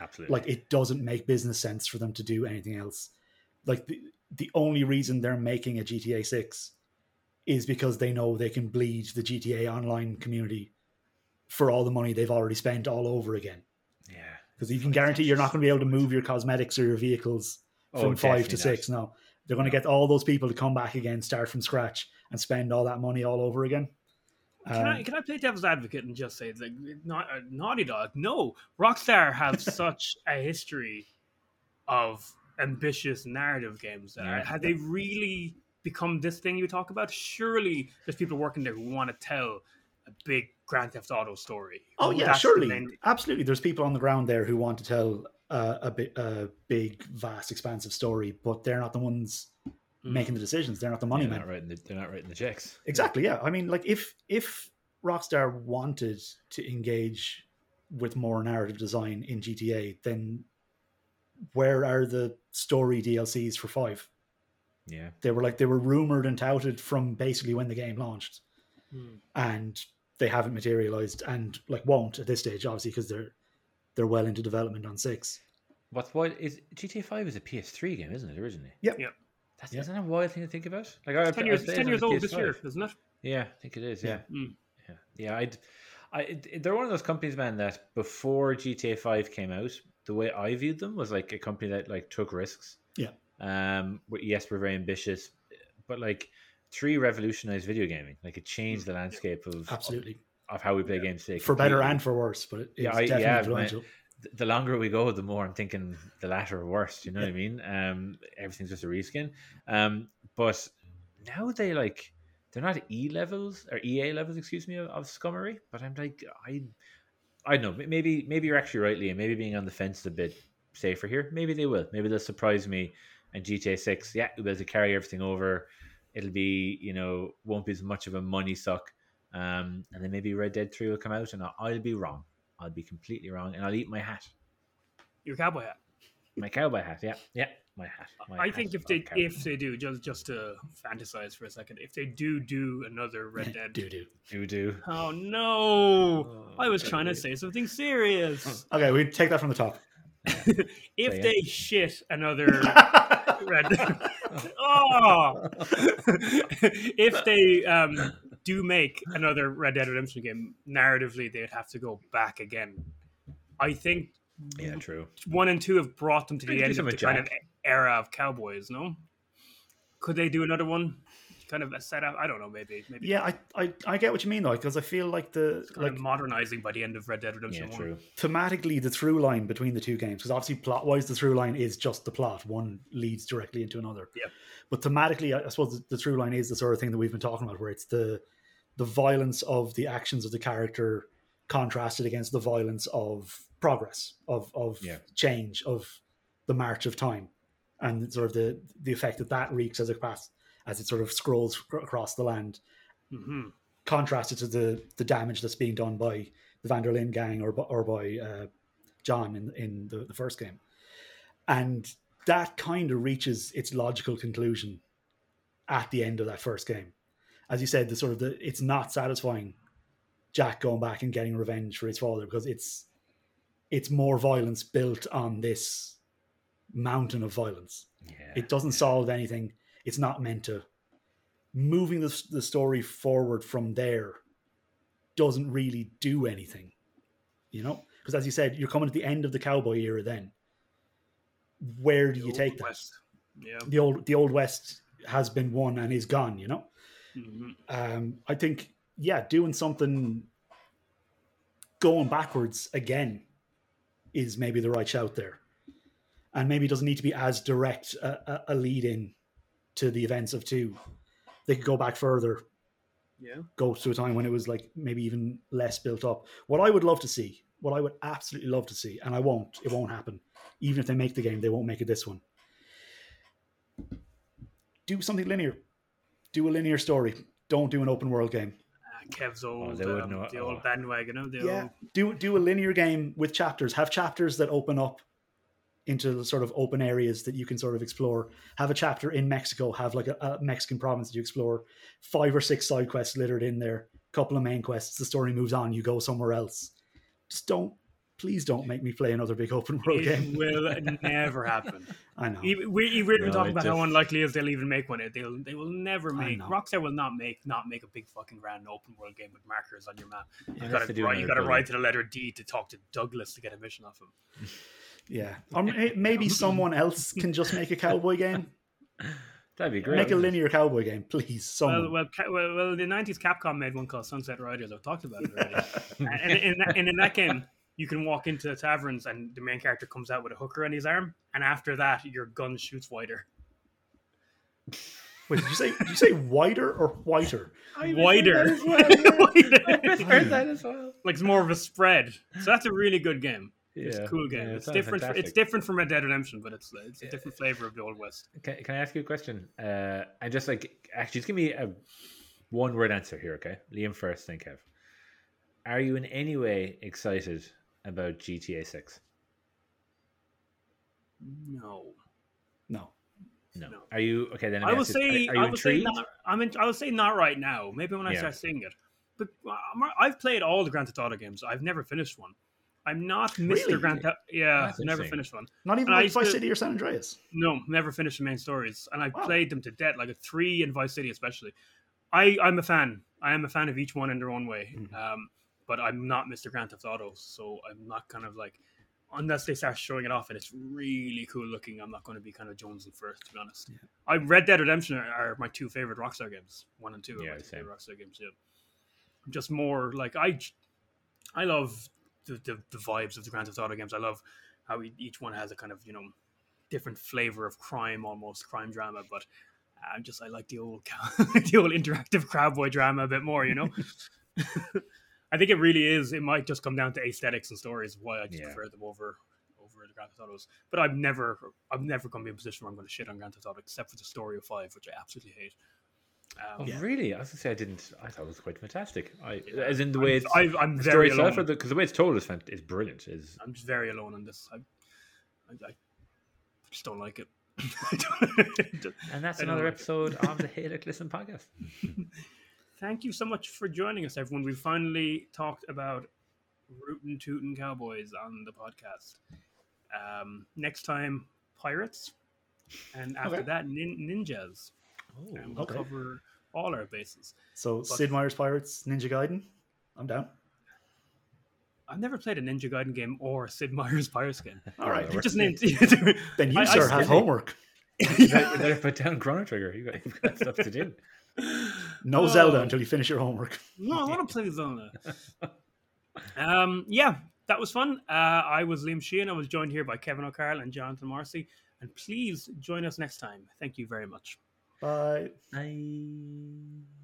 Absolutely.
Like it doesn't make business sense for them to do anything else. Like the the only reason they're making a GTA Six is because they know they can bleed the GTA Online community for all the money they've already spent all over again.
yeah.
Because you can guarantee you're not going to be able to move your cosmetics or your vehicles
Oh,
from five
definitely
to
not.
six. No, they're going to
No.
get all those people to come back again, start from scratch, and spend all that money all over again.
Can I
Um,
can I play devil's advocate and just say like not uh, Naughty Dog? No, Rockstar have such a history of ambitious narrative games. Uh,
Yeah.
Have they really become this thing you talk about? Surely there's people working there who want to tell a big Grand Theft Auto story.
Oh yeah,
the
surely,
main-
absolutely. There's people on the ground there who want to tell uh, a bit a big, vast, expansive story, but they're not the ones
Mm.
making the decisions. They're not the money
they're
men.
not writing the, they're not writing the checks.
Exactly. Yeah. I mean, like if if Rockstar wanted to engage with more narrative design in GTA, then where are the story DLCs for five?
Yeah.
They were like they were rumored and touted from basically when the game launched,
Mm.
and they haven't materialized and like won't at this stage, obviously, because they're they're well into development on six.
What's wild is GTA Five is a PS3 game, isn't it? Originally.
Yep.
Yep.
That's
Yeah.
isn't that a wild thing to think about? Like I,
Ten years,
played it
ten years old this year, isn't it?
Yeah, I think it is. Yeah.
Mm.
Yeah, yeah. I'd, I, they're one of those companies, man, that before GTA Five came out, the way I viewed them was like a company that like took risks.
Yeah.
Um. Yes, we're very ambitious, but like three revolutionized video gaming. Like it changed the landscape of
Absolutely,
of, how we play games today.
for better and for worse, but it, it's
Yeah, I-
definitely
yeah,
influential.
th- the longer we go, the more I'm thinking the latter or worse. You know what I mean? Um, everything's just a reskin. Um, but now they like they're not E levels or EA levels, excuse me, of, of scummery. But I'm like, I I don't know. Maybe maybe you're actually right, Liam. Maybe being on the fence is a bit safer here. Maybe they will. Maybe they'll surprise me. And GTA Six, yeah, we'll be able to carry everything over. It'll be you know won't be as much of a money suck. Um, and then maybe Red Dead Three will come out, and I'll, I'll be wrong. I'll be completely wrong, and I'll eat my hat,
Your cowboy hat.
my cowboy hat. Yeah, yeah, my hat. my
I
hat
think if they
cowboy.
if they do just just to fantasize for a second, if they do do another Red Dead,
do do.
you do,
oh no!
Oh,
I was trying to say something serious.
Okay, we take that from the top.
if
Say it.
they shit another Red Dead, oh, if they um, do make another Red Dead Redemption game, narratively they'd have to go back again. I think
yeah, true.
one and two have brought them to the end of the kind of era of cowboys. No, could they do another one? Kind of a setup. I don't know. Maybe. Maybe.
Yeah, I, I, I get what you mean though, because I feel like the
Kind
like
of modernizing by the end of Red Dead Redemption
Yeah,
One.
true.
thematically the through line between the two games because obviously plot wise the through line is just the plot one leads directly into another
Yeah.
but thematically I, I suppose the, the through line is the sort of thing that we've been talking about where it's the the violence of the actions of the character contrasted against the violence of progress of of
Yeah.
change of the march of time and sort of the the effect that that wreaks as it pass as it sort of scrolls across the land
hmm
contrasted to the the damage that's being done by the Van der Linde gang or by- or by uh, John in in the, the first game, and that kind of reaches its logical conclusion at the end of that first game. As you said, the sort of the it's not satisfying Jack going back and getting revenge for his father because it's it's more violence built on this mountain of violence.
Yeah,
It doesn't solve anything. It's not meant to. Moving the, the story forward from there doesn't really do anything, you know? Because as you said, you're coming at the end of the cowboy era then. Where do
The
you take that?
West. Yeah.
The old the old west has been won and is gone, you know?
Hmm
Um, I think, yeah, doing something going backwards again is maybe the right shout there. And maybe it doesn't need to be as direct a, a, a lead in to the events of two. They could go back further,
Yeah.
go to a time when it was like maybe even less built up. What I would love to see, what I would absolutely love to see, and I won't, it won't happen. Even if they make the game, they won't make it this one. Do something linear. Do a linear story. Don't do an open world game.
Uh, Kev's old,
they
um,
know-
the old
oh.
bandwagon. uh, The
yeah
old,
do do a linear game with chapters have chapters that open up into the sort of open areas that you can sort of explore have a chapter in mexico have like a, a mexican province that you explore five or six side quests littered in there couple of main quests the story moves on you go somewhere else just don't please don't make me play another big open world
it
game
will never happen.
i know
Even- we, we've been
No,
talking
it
about how unlikely it is they'll even make one. They'll they will never make. Rockstar will not make not make a big fucking grand open world game with markers on your map. You
Unless
got to
do
write, you got to
building.
write to the letter D to talk to Douglas to get a mission off him.
yeah or maybe someone else can just make a cowboy game
That'd be great.
make a
wouldn't it?
linear cowboy game please someone
Well, well, well, well, the '90s Capcom made one called Sunset Riders. I've talked about it already. and, and, in that, and in that game, you can walk into the taverns and the main character comes out with a hooker on his arm, and after that, your gun shoots wider.
Wait, did you say did you say wider or whiter
Wider.
heard that as well.
like it's more of a spread. So that's a really good game. It's
Yeah.
a cool game.
Yeah,
it's
sounds
different. It's different from Red Dead Redemption, but it's it's a different flavor of the old west.
Can, can I ask you a question? Uh, and just like actually, just give me a one word answer here, okay? Liam first, then Kev. Are you in any way excited about GTA Six?
No,
no
No.
No.
Are you okay? Then let
I
me
will say.
Are, are you
I would say not. I'm. In, I would say not right now. Maybe when I
Yeah.
start seeing it. But uh, I'm- I've played all the Grand Theft Auto games. I've never finished one. I'm not Mr.
Really?
Grand Theft. Yeah,
That's
never finished one.
not even
And I
like Vice
to-
City or San Andreas
No, never finished the main stories, and I've
Wow.
played them to death, like a three in Vice City, especially. I I'm a fan. I am a fan of each one in their own way.
Mhm.
Um, but I'm not Mr. Grand Theft Auto, so I'm not kind of like unless they start showing it off and it's really cool looking. I'm not going to be kind of jonesing first, to be honest.
Yeah.
I Red Dead Redemption are, are my two favorite Rockstar games. One and two are
Yeah,
my two
same.
favorite Rockstar games. Yeah, just more like I, I love the, the the vibes of the Grand Theft Auto games. I love how each one has a kind of you know different flavor of crime, almost crime drama. But I'm just I like the old the old interactive cowboy drama a bit more. You know, I think it really is. It might just come down to aesthetics and stories. Why I just
Yeah.
prefer them over over the Grand Theft Autos. But I'm never, I'm never going to be in a position where I'm going to shit on Grand Theft Auto, except for the story of Five, which I absolutely hate.
Oh,
Um,
Yeah.
really? I was gonna say I didn't. I thought it was quite fantastic. I, as in the way
I'm,
it's
I'm
the
very
story
alone.
because the, way it's told is is brilliant. Is
I'm just very alone on this. I, I, I just don't like it.
And that's another
like it.
episode of the It Listen podcast.
Thank you so much for joining us, everyone. We finally talked about rootin' tootin' cowboys on the podcast. Um, next time, pirates, and after
Okay.
that, nin- ninjas.
Oh,
And we'll
okay.
cover all our bases.
So Sid Meier's Pirates, Ninja Gaiden. I'm down.
I've never played a Ninja Gaiden game or Sid Meier's Pirates game.
All right.
Whatever.
Just named.
Then you,
I- I
sir, have
still-
homework.
you better, you better put down Chrono Trigger. You got, you've got stuff to do.
No
Oh.
Zelda until you finish your homework.
No, I want to play Zelda. um, yeah, that was fun. Uh, I was Liam Sheehan. I was joined here by Kevin O'Carroll and Jonathan Marcy. And please join us next time. Thank you very much.
Bye.
Bye.